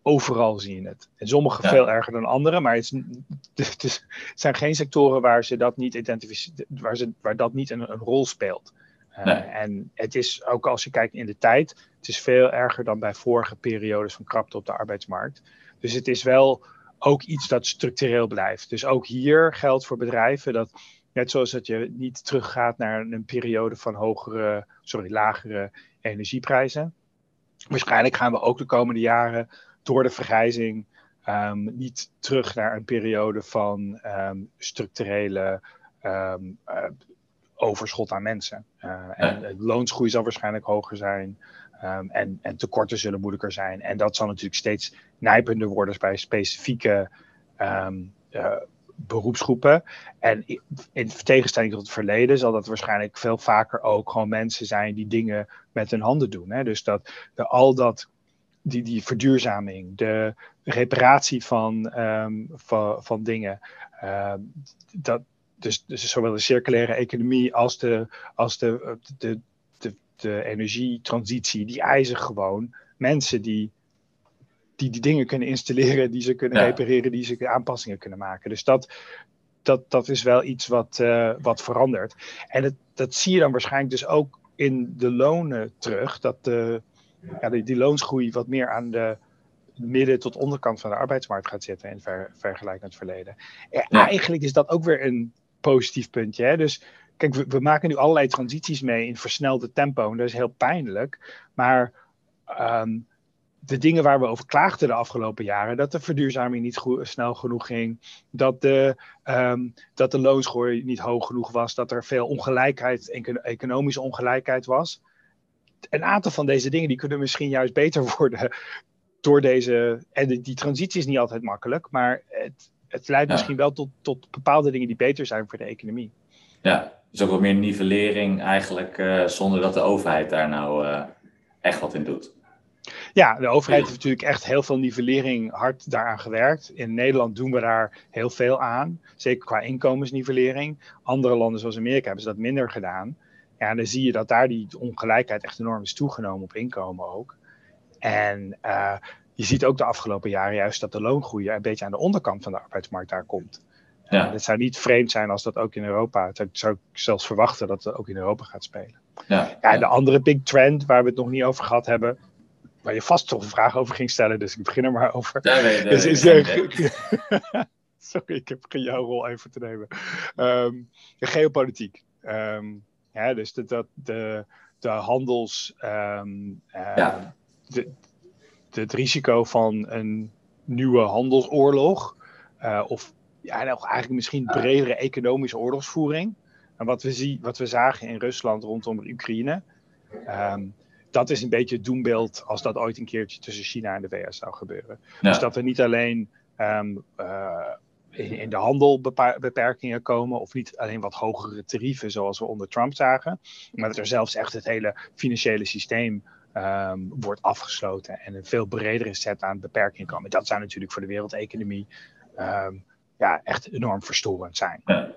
overal zie je het. En sommige ja. veel erger dan andere, maar het, is, het, is, het, zijn geen sectoren waar ze dat niet identificeren, waar, ze, waar dat niet een, een rol speelt. Uh, nee. En het is ook als je kijkt in de tijd, het is veel erger dan bij vorige periodes van krapte op de arbeidsmarkt. Dus het is wel ook iets dat structureel blijft. Dus ook hier geldt voor bedrijven dat Net zoals dat je niet teruggaat naar een periode van hogere, sorry, lagere energieprijzen. Waarschijnlijk gaan we ook de komende jaren door de vergrijzing um, niet terug naar een periode van um, structurele um, uh, overschot aan mensen. Uh, en de loonsgroei zal waarschijnlijk hoger zijn. en, en tekorten zullen moeilijker zijn. En dat zal natuurlijk steeds nijpender worden bij specifieke uh, beroepsgroepen. En in tegenstelling tot het verleden zal dat waarschijnlijk veel vaker ook gewoon mensen zijn die dingen met hun handen doen. Hè? Dus dat al dat, die, die verduurzaming, de reparatie van, um, van, van dingen, uh, dat, dus, dus zowel de circulaire economie als de, als de, de, de, de energietransitie, die eisen gewoon mensen die die die dingen kunnen installeren, die ze kunnen Ja. repareren, die ze aanpassingen kunnen maken. Dus dat, dat, dat is wel iets wat, eh, wat verandert. En het, dat zie je dan waarschijnlijk dus ook in de lonen terug. Dat de, ja, die, die loonsgroei wat meer aan de midden tot onderkant van de arbeidsmarkt gaat zitten in ver, vergelijking met het verleden. En Ja. Eigenlijk is dat ook weer een positief puntje. Hè? Dus kijk, we, we maken nu allerlei transities mee in versnelde tempo. En dat is heel pijnlijk. Maar ehm, de dingen waar we over klaagden de afgelopen jaren, dat de verduurzaming niet snel genoeg ging, dat de, ehm, dat de loonsgroei niet hoog genoeg was, dat er veel ongelijkheid, eco- economische ongelijkheid was. Een aantal van deze dingen die kunnen misschien juist beter worden door deze. En die, die transitie is niet altijd makkelijk, maar het, het leidt Ja. misschien wel tot, tot bepaalde dingen die beter zijn voor de economie. Ja, dus ook wat meer nivellering eigenlijk, eh, zonder dat de overheid daar nou eh, echt wat in doet. Ja, de overheid heeft natuurlijk echt heel veel nivellering hard daaraan gewerkt. In Nederland doen we daar heel veel aan, zeker qua inkomensnivellering. Andere landen zoals Amerika hebben ze dat minder gedaan. Ja, en dan zie je dat daar die ongelijkheid echt enorm is toegenomen op inkomen ook. En eh, je ziet ook de afgelopen jaren juist dat de loongroei een beetje aan de onderkant van de arbeidsmarkt daar komt. Ja. Eh, het zou niet vreemd zijn als dat ook in Europa, het zou, ik zelfs verwachten dat het ook in Europa gaat spelen. Ja, Ja, en de andere big trend waar we het nog niet over gehad hebben, waar je vast toch een vraag over ging stellen, dus ik begin er maar over. Weet je Dus is er-. Sorry, ik heb geen jouw rol even te nemen. Ehm, de geopolitiek. Ehm, ja, dus de, dat, de, de handels. ehm, eh, Ja. de, de- het risico van een nieuwe handelsoorlog. eh, of ja, eigenlijk misschien bredere economische oorlogsvoering. En wat we, zien, wat we zagen in Rusland rondom Oekraïne. ehm, dat is een beetje het doembeeld als dat ooit een keertje tussen China en de VS zou gebeuren. Ja. Dus dat er niet alleen ehm, eh, in, in de handel beperkingen komen, of niet alleen wat hogere tarieven zoals we onder Trump zagen, maar dat er zelfs echt het hele financiële systeem ehm, wordt afgesloten en een veel bredere set aan beperkingen komen. Dat zou natuurlijk voor de wereldeconomie ehm, ja, echt enorm verstorend zijn. Ja.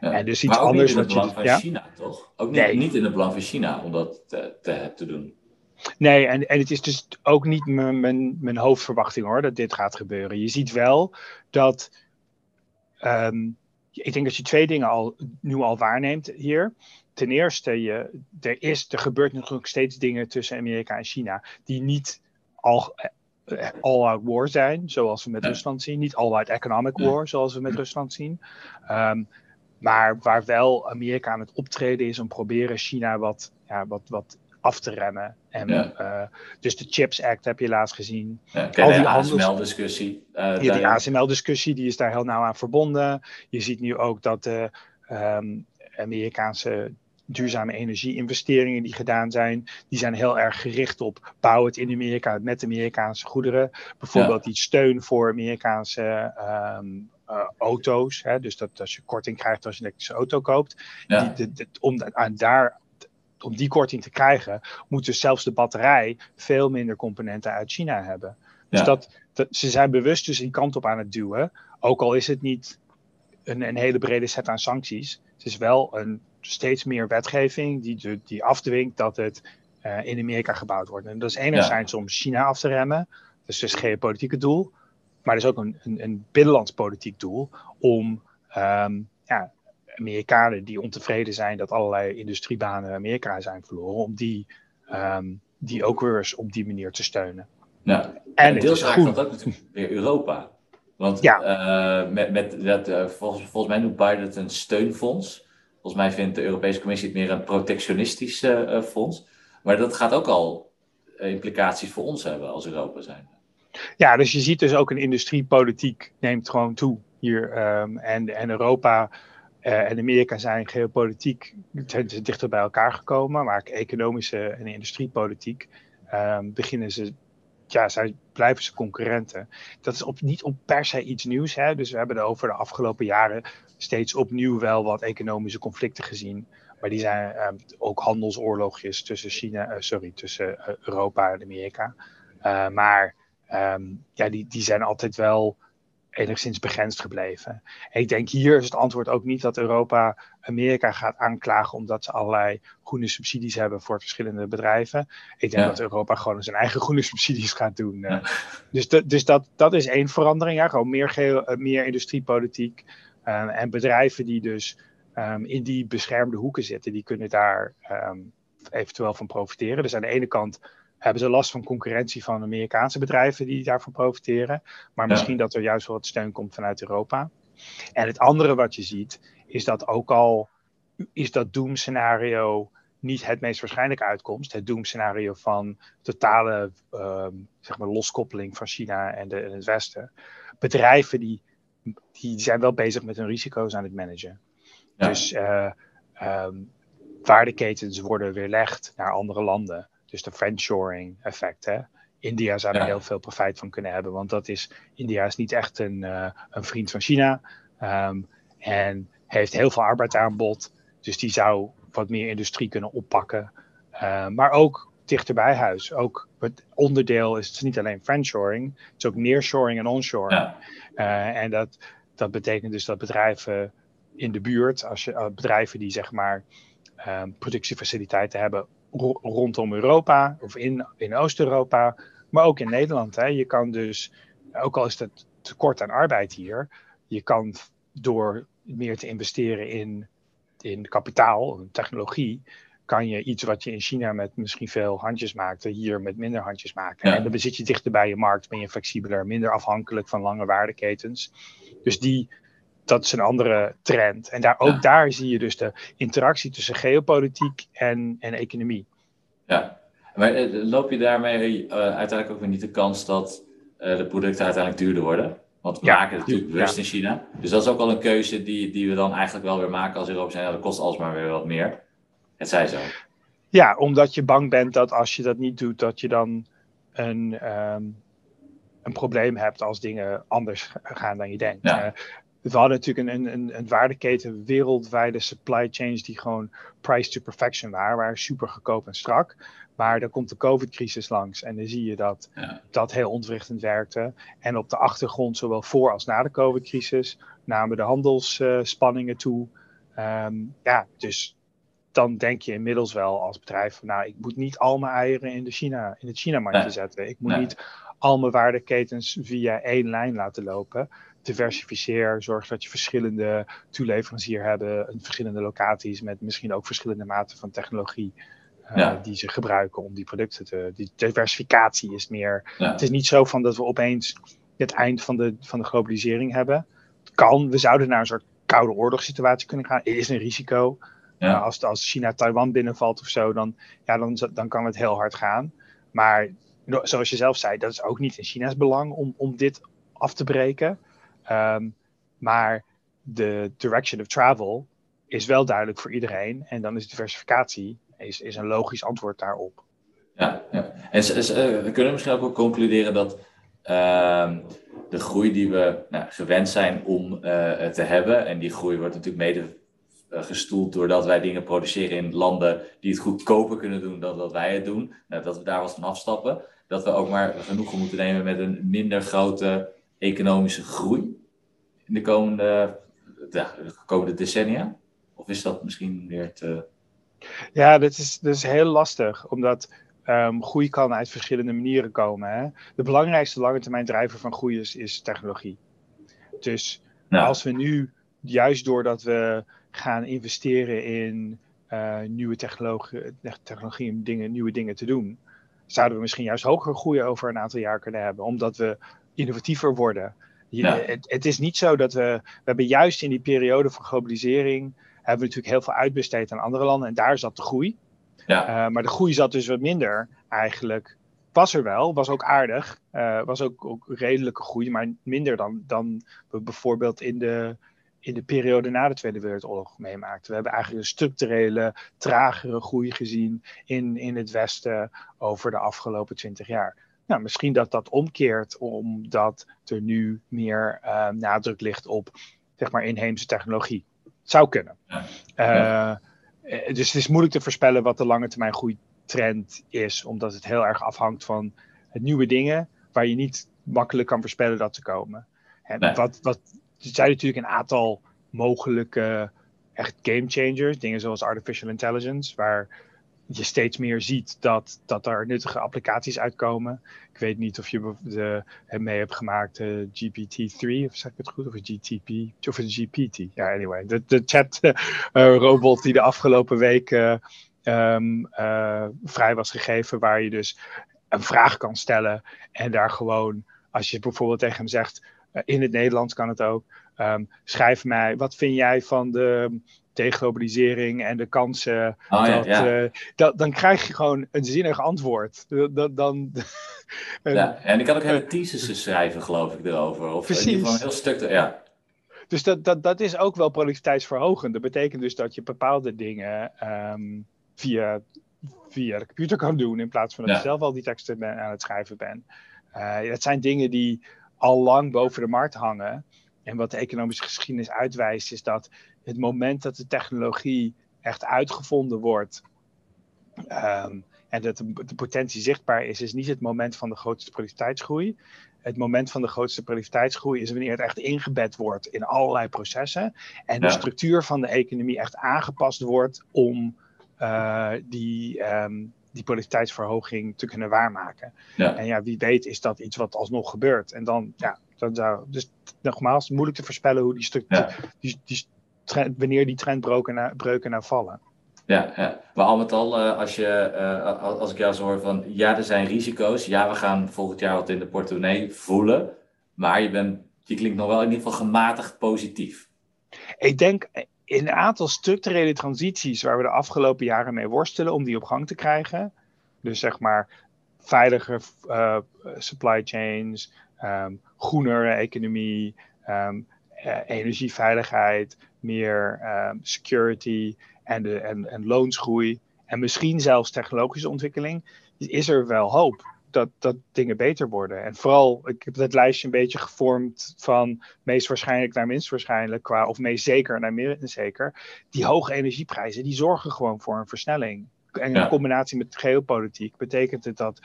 Ja. En dus iets maar ook anders niet in het belang van ja? China, toch? Ook niet, Nee. niet in het belang van China om dat te, te, te doen. Nee, en, en het is dus ook niet mijn, mijn, mijn hoofdverwachting hoor, dat dit gaat gebeuren. Je ziet wel dat. ehm, ik denk dat je twee dingen al, nu al waarneemt hier. Ten eerste, je, er, is, er gebeurt nog steeds dingen tussen Amerika en China die niet al, eh, all-out war zijn, zoals we met Ja. Rusland zien. Niet all-out economic war, zoals we met Rusland zien. Ehm, maar waar wel Amerika aan het optreden is om proberen China wat, ja, wat, wat af te remmen. En, Ja. eh, dus de Chips Act heb je laatst gezien. Ja, Al die ASML-discussie. eh, Ja, die. ASML-discussie die is daar heel nauw aan verbonden. Je ziet nu ook dat de ehm, Amerikaanse duurzame energie-investeringen die gedaan zijn, die zijn heel erg gericht op bouw het in Amerika met Amerikaanse goederen. Bijvoorbeeld die steun voor Amerikaanse ehm, eh, auto's. Hè? Dus dat als je korting krijgt als je een elektrische auto koopt. Ja. Die, de, de- om, aan daar, om die korting te krijgen, moet dus zelfs de batterij veel minder componenten uit China hebben. Dus Ja. dat, dat, ze zijn bewust dus die kant op aan het duwen. Ook al is het niet een, een hele brede set aan sancties. Het is wel een steeds meer wetgeving die, die afdwingt dat het eh, in Amerika gebouwd wordt. En dat is enerzijds om China af te remmen. Dat is dus geopolitieke doel. Maar er is ook een, een, een binnenlands politiek doel om ehm, ja, Amerikanen die ontevreden zijn dat allerlei industriebanen in Amerika zijn verloren, om die, ehm, die ook weer eens op die manier te steunen. Ja. En En deels raakt dat ook natuurlijk weer Europa. Want Ja. eh, met, met dat, eh, volgens, volgens mij noemt Biden het een steunfonds. Volgens mij vindt de Europese Commissie het meer een protectionistisch eh, eh, fonds. Maar dat gaat ook al eh, implicaties voor ons hebben als Europa zijn. Ja, dus je ziet dus ook een industriepolitiek neemt gewoon toe hier. ehm, en, en Europa en Amerika zijn geopolitiek zijn dichter bij elkaar gekomen. Maar economische en industriepolitiek ehm, beginnen ze, ja, zij, blijven ze concurrenten. Dat is op, niet op per se iets nieuws. Hè? Dus we hebben er over de afgelopen jaren steeds opnieuw wel wat economische conflicten gezien. Maar die zijn ehm, ook handelsoorlogjes tussen China, eh, sorry, tussen eh, Europa en Amerika. Eh, maar Ehm, ja, die, die zijn altijd wel enigszins begrensd gebleven. ik denk hier is het antwoord ook niet dat Europa Amerika gaat aanklagen omdat ze allerlei groene subsidies hebben voor verschillende bedrijven. Ik denk dat Europa gewoon zijn eigen groene subsidies gaat doen. Dus, dus dat, dat is één verandering. Ja, gewoon meer, meer industriepolitiek. Uh, en bedrijven die dus um, in die beschermde hoeken zitten, die kunnen daar um, eventueel van profiteren. Dus aan de ene kant hebben ze last van concurrentie van Amerikaanse bedrijven die daarvan profiteren. Maar misschien dat er juist wel wat steun komt vanuit Europa. En het andere wat je ziet, is dat ook al is dat doemscenario niet het meest waarschijnlijke uitkomst. Het doemscenario van totale zeg maar loskoppeling van China en, de, het Westen. Bedrijven die, die zijn wel bezig met hun risico's aan het managen. Dus uh, um, waardeketens worden weerlegd naar andere landen. Dus de friendshoring effect. Hè? India zou er heel veel profijt van kunnen hebben, want dat is, India is niet echt een, uh, een vriend van China. Um, en heeft heel veel arbeidsaanbod. Dus die zou wat meer industrie kunnen oppakken. Uh, maar ook dichter bij huis. Ook het onderdeel is, het is niet alleen friendshoring, het is ook nearshoring en onshoring. Ja. Uh, en dat, dat betekent dus dat bedrijven in de buurt, als je, uh, bedrijven die zeg maar um, productiefaciliteiten hebben rondom Europa of in, in Oost-Europa, maar ook in Nederland. Hè. Je kan dus, ook al is het tekort aan arbeid hier, je kan door meer te investeren in, in kapitaal, technologie, kan je iets wat je in China met misschien veel handjes maakte, hier met minder handjes maken. En dan zit je dichter bij je markt, ben je flexibeler, minder afhankelijk van lange waardeketens. Dus die, dat is een andere trend. En daar, ook daar zie je dus de interactie tussen geopolitiek en, en economie. Ja, maar eh, loop je daarmee uh, uiteindelijk ook weer niet de kans dat uh, de producten uiteindelijk duurder worden? Want we maken het natuurlijk bewust in China. Dus dat is ook al een keuze die, die we dan eigenlijk wel weer maken als Europa zijn. Ja, dat kost alsmaar weer wat meer. Het zij zo. Ja, omdat je bang bent dat als je dat niet doet, dat je dan een, um, een probleem hebt als dingen anders gaan dan je denkt. Ja we hadden natuurlijk een, een, een waardeketen, wereldwijde supply chains die gewoon price to perfection waren, waren super goedkoop en strak. Maar dan komt de COVID-crisis langs en dan zie je dat dat heel ontwrichtend werkte. En op de achtergrond, zowel voor als na de COVID-crisis, namen de handelsspanningen toe. Um, ja, dus dan denk je inmiddels wel als bedrijf van, nou, ik moet niet al mijn eieren in, de China, in het China-marktje zetten. Ik moet niet al mijn waardeketens via één lijn laten lopen diversificeer, zorg dat je verschillende toeleveranciers hebben, verschillende locaties met misschien ook verschillende maten van technologie. Uh, die ze gebruiken om die producten te. Die diversificatie is meer. Het is niet zo van dat we opeens het eind van de, van de globalisering hebben. Het kan, we zouden naar een soort koude oorlogssituatie kunnen gaan. Het is een risico. Ja. Uh, als, als China Taiwan binnenvalt of zo, dan, ja, dan, dan kan het heel hard gaan. Maar zoals je zelf zei, dat is ook niet in China's belang om, om dit af te breken. Um, maar de direction of travel is wel duidelijk voor iedereen. En dan is diversificatie is, is een logisch antwoord daarop. Ja, ja. en uh, we kunnen misschien ook wel concluderen dat uh, de groei die we nou, gewend zijn om uh, te hebben, en die groei wordt natuurlijk mede gestoeld doordat wij dingen produceren in landen die het goedkoper kunnen doen dan dat wij het doen, nou, dat we daar wat van afstappen, dat we ook maar genoegen moeten nemen met een minder grote economische groei in de komende, de komende decennia? Of is dat misschien weer te. Ja, dat is, dat is heel lastig, omdat um, groei kan uit verschillende manieren komen. Hè? De belangrijkste lange termijn drijver van groei is, is technologie. Dus als we nu, juist doordat we gaan investeren in uh, nieuwe technologie, technologie om dingen, nieuwe dingen te doen, zouden we misschien juist hogere groei over een aantal jaar kunnen hebben, omdat we innovatiever worden. Je, het, het, is niet zo dat we, we hebben juist in die periode van globalisering, hebben we natuurlijk heel veel uitbesteed aan andere landen en daar zat de groei. Ja. Uh, maar de groei zat dus wat minder eigenlijk. Was er wel, was ook aardig, uh, was ook, ook redelijke groei, maar minder dan, dan we bijvoorbeeld in de, in de periode na de Tweede Wereldoorlog meemaakten. We hebben eigenlijk een structurele, tragere groei gezien in, in het Westen over de afgelopen twintig jaar. Nou, misschien dat dat omkeert omdat er nu meer uh, nadruk ligt op zeg maar, inheemse technologie. Het zou kunnen. Uh, dus het is moeilijk te voorspellen wat de lange termijn groeitrend is, omdat het heel erg afhangt van het nieuwe dingen waar je niet makkelijk kan voorspellen dat ze komen. En wat, wat, er zijn natuurlijk een aantal mogelijke echt game changers, dingen zoals artificial intelligence, waar je steeds meer ziet dat, dat er nuttige applicaties uitkomen. Ik weet niet of je de, mee hebt gemaakt, uh, eh, GPT-3, of zeg ik het goed, of GTP, of GPT. Ja, anyway, de, de chat-robot uh, die de afgelopen week uh, um, vrij was gegeven, waar je dus een vraag kan stellen en daar gewoon, als je bijvoorbeeld tegen hem zegt, in het Nederlands kan het ook, um, schrijf mij, wat vind jij van de deglobalisering en de kansen. Oh, dat, ja, uh, dat, dan krijg je gewoon een zinnig antwoord. Dat, dan, ja, en ik kan ook hele theses schrijven, geloof ik, erover. Of Precies. in ieder geval een heel stuk. ja. Dus dat, dat, dat is ook wel productiviteitsverhogend. Dat betekent dus dat je bepaalde dingen um, via, via de computer kan doen, in plaats van dat je zelf al die teksten ben, aan het schrijven bent. Uh, dat zijn dingen die al lang boven de markt hangen. En wat de economische geschiedenis uitwijst, is dat het moment dat de technologie echt uitgevonden wordt um, en dat de, de, potentie zichtbaar is, is niet het moment van de grootste productiviteitsgroei. Het moment van de grootste productiviteitsgroei is wanneer het echt ingebed wordt in allerlei processen en de structuur van de economie echt aangepast wordt om uh, die, um, die productiviteitsverhoging te kunnen waarmaken. Ja. En ja, wie weet is dat iets wat alsnog gebeurt. En dan, ja, dan zou, dus nogmaals, moeilijk te voorspellen hoe die structuur, die, die, wanneer die trendbreuken breuken nou vallen. Ja, ja, maar al met al, eh, als, je, eh, als ik jou zo hoor van ja, er zijn risico's. Ja, we gaan volgend jaar wat in de portemonnee voelen. Maar je, bent, je klinkt nog wel in ieder geval gematigd positief. Ik denk in een aantal structurele transities waar we de afgelopen jaren mee worstelen om die op gang te krijgen. Dus zeg maar veilige uh, supply chains, um, groenere economie, um, energieveiligheid, meer um, security en, de, en, en loonsgroei. En misschien zelfs technologische ontwikkeling, is er wel hoop dat, dat dingen beter worden. En vooral, ik heb dat lijstje een beetje gevormd van meest waarschijnlijk naar minst waarschijnlijk, qua, of meest zeker naar minder zeker. Die hoge energieprijzen, die zorgen gewoon voor een versnelling. En in combinatie met geopolitiek betekent het dat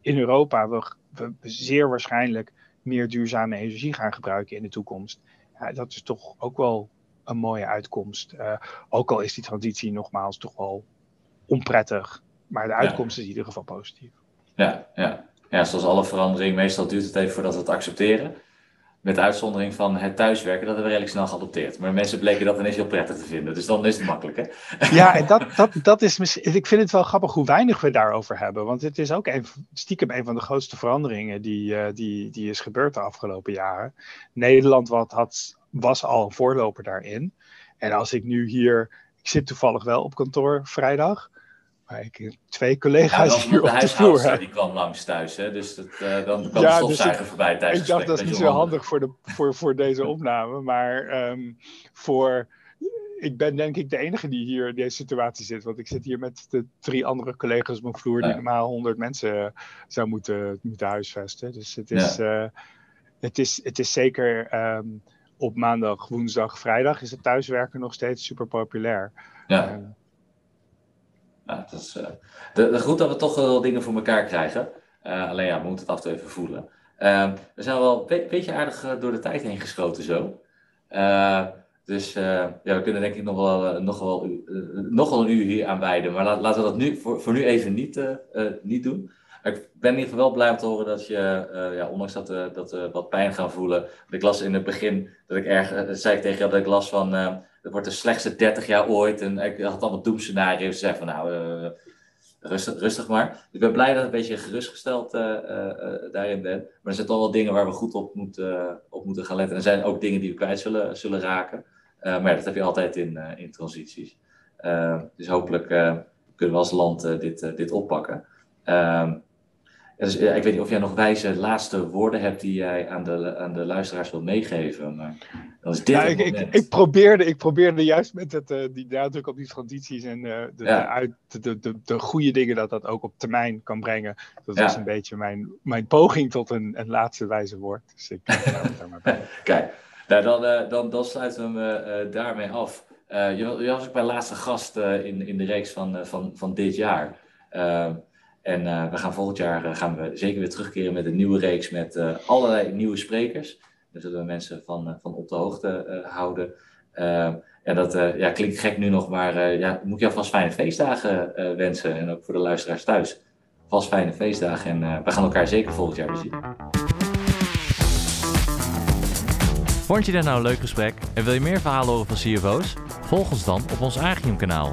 in Europa we, we zeer waarschijnlijk meer duurzame energie gaan gebruiken in de toekomst. Ja, dat is toch ook wel een mooie uitkomst. Uh, ook al is die transitie nogmaals toch wel onprettig. Maar de uitkomst is in ieder geval positief. Ja, ja. ja, zoals alle verandering, meestal duurt het even voordat we het accepteren. Met uitzondering van het thuiswerken, dat hebben we redelijk snel geadopteerd. Maar mensen bleken dat ineens heel prettig te vinden. Dus dan is het makkelijk, hè? Ja, en dat, dat, dat is misschien. Ik vind het wel grappig hoe weinig we daarover hebben. Want het is ook een, stiekem een van de grootste veranderingen die, uh, die, die is gebeurd de afgelopen jaren. Nederland wat had, was al een voorloper daarin. En als ik nu hier. Ik zit toevallig wel op kantoor vrijdag. Maar ik heb twee collega's ja, hier op de vloer. Die kwam langs thuis, hè? dus dat, uh, dan kwam ja, de stofzuiger dus voorbij tijdens Ik dacht dat is niet zo handig voor, de, voor, voor deze opname, maar um, voor... Ik ben denk ik de enige die hier in deze situatie zit, want ik zit hier met de drie andere collega's op mijn vloer die normaal 100 mensen zou moeten, moeten huisvesten. Dus het is, uh, het is, het is zeker um, op maandag, woensdag, vrijdag is het thuiswerken nog steeds super populair. Ja. Uh, nou, het is uh, de, goed dat we toch wel dingen voor elkaar krijgen. Uh, alleen ja, we moeten het af en toe even voelen. Uh, we zijn wel een beetje aardig eh, door de tijd heen geschoten zo. dus ja, we kunnen denk ik nog wel, nog wel, nog wel een uur hier aan wijden. Maar laat, laten we dat nu, voor, voor nu even niet, niet doen. ik ben in ieder geval wel blij om te horen dat je, ja, ondanks dat, dat we wat pijn gaan voelen. Ik las in het begin dat ik erg, dat zei ik tegen jou dat ik las van het wordt de slechtste 30 jaar ooit. En ik had allemaal doemscenario's. Zei van nou, uh, rustig, rustig maar. Dus ik ben blij dat ik een beetje gerustgesteld uh, daarin ben. Maar er zijn toch wel dingen waar we goed op moeten, op moeten gaan letten. En er zijn ook dingen die we kwijt zullen, zullen raken. maar ja, dat heb je altijd in, in transities. dus hopelijk kunnen we als land dit, dit oppakken. Ehm, dus, ik weet niet of jij nog wijze laatste woorden hebt die jij aan de, aan de luisteraars wilt meegeven. Maar dan is dit ja, ik, ik, ik, probeerde, ik probeerde juist met het, uh, die nadruk op die transities en uh, de, uit, de, de, de, goede dingen dat dat ook op termijn kan brengen. Dat was een beetje mijn, mijn poging tot een, een laatste wijze woord. Dus ik daar maar bij. Kijk, nou, dan, uh, dan, dan sluiten we hem daarmee af. je was ook mijn laatste gast in, in de reeks van, van, van dit jaar. En uh, we gaan volgend jaar uh, gaan we zeker weer terugkeren met een nieuwe reeks met uh, allerlei nieuwe sprekers. Daar zullen we mensen van, van op de hoogte houden. ja, dat ja, klinkt gek nu nog, maar ja, moet je alvast fijne feestdagen wensen. En ook voor de luisteraars thuis. Vast fijne feestdagen en we gaan elkaar zeker volgend jaar weer zien. Vond je dit nou een leuk gesprek en wil je meer verhalen horen van CFO's? Volg ons dan op ons Agium kanaal.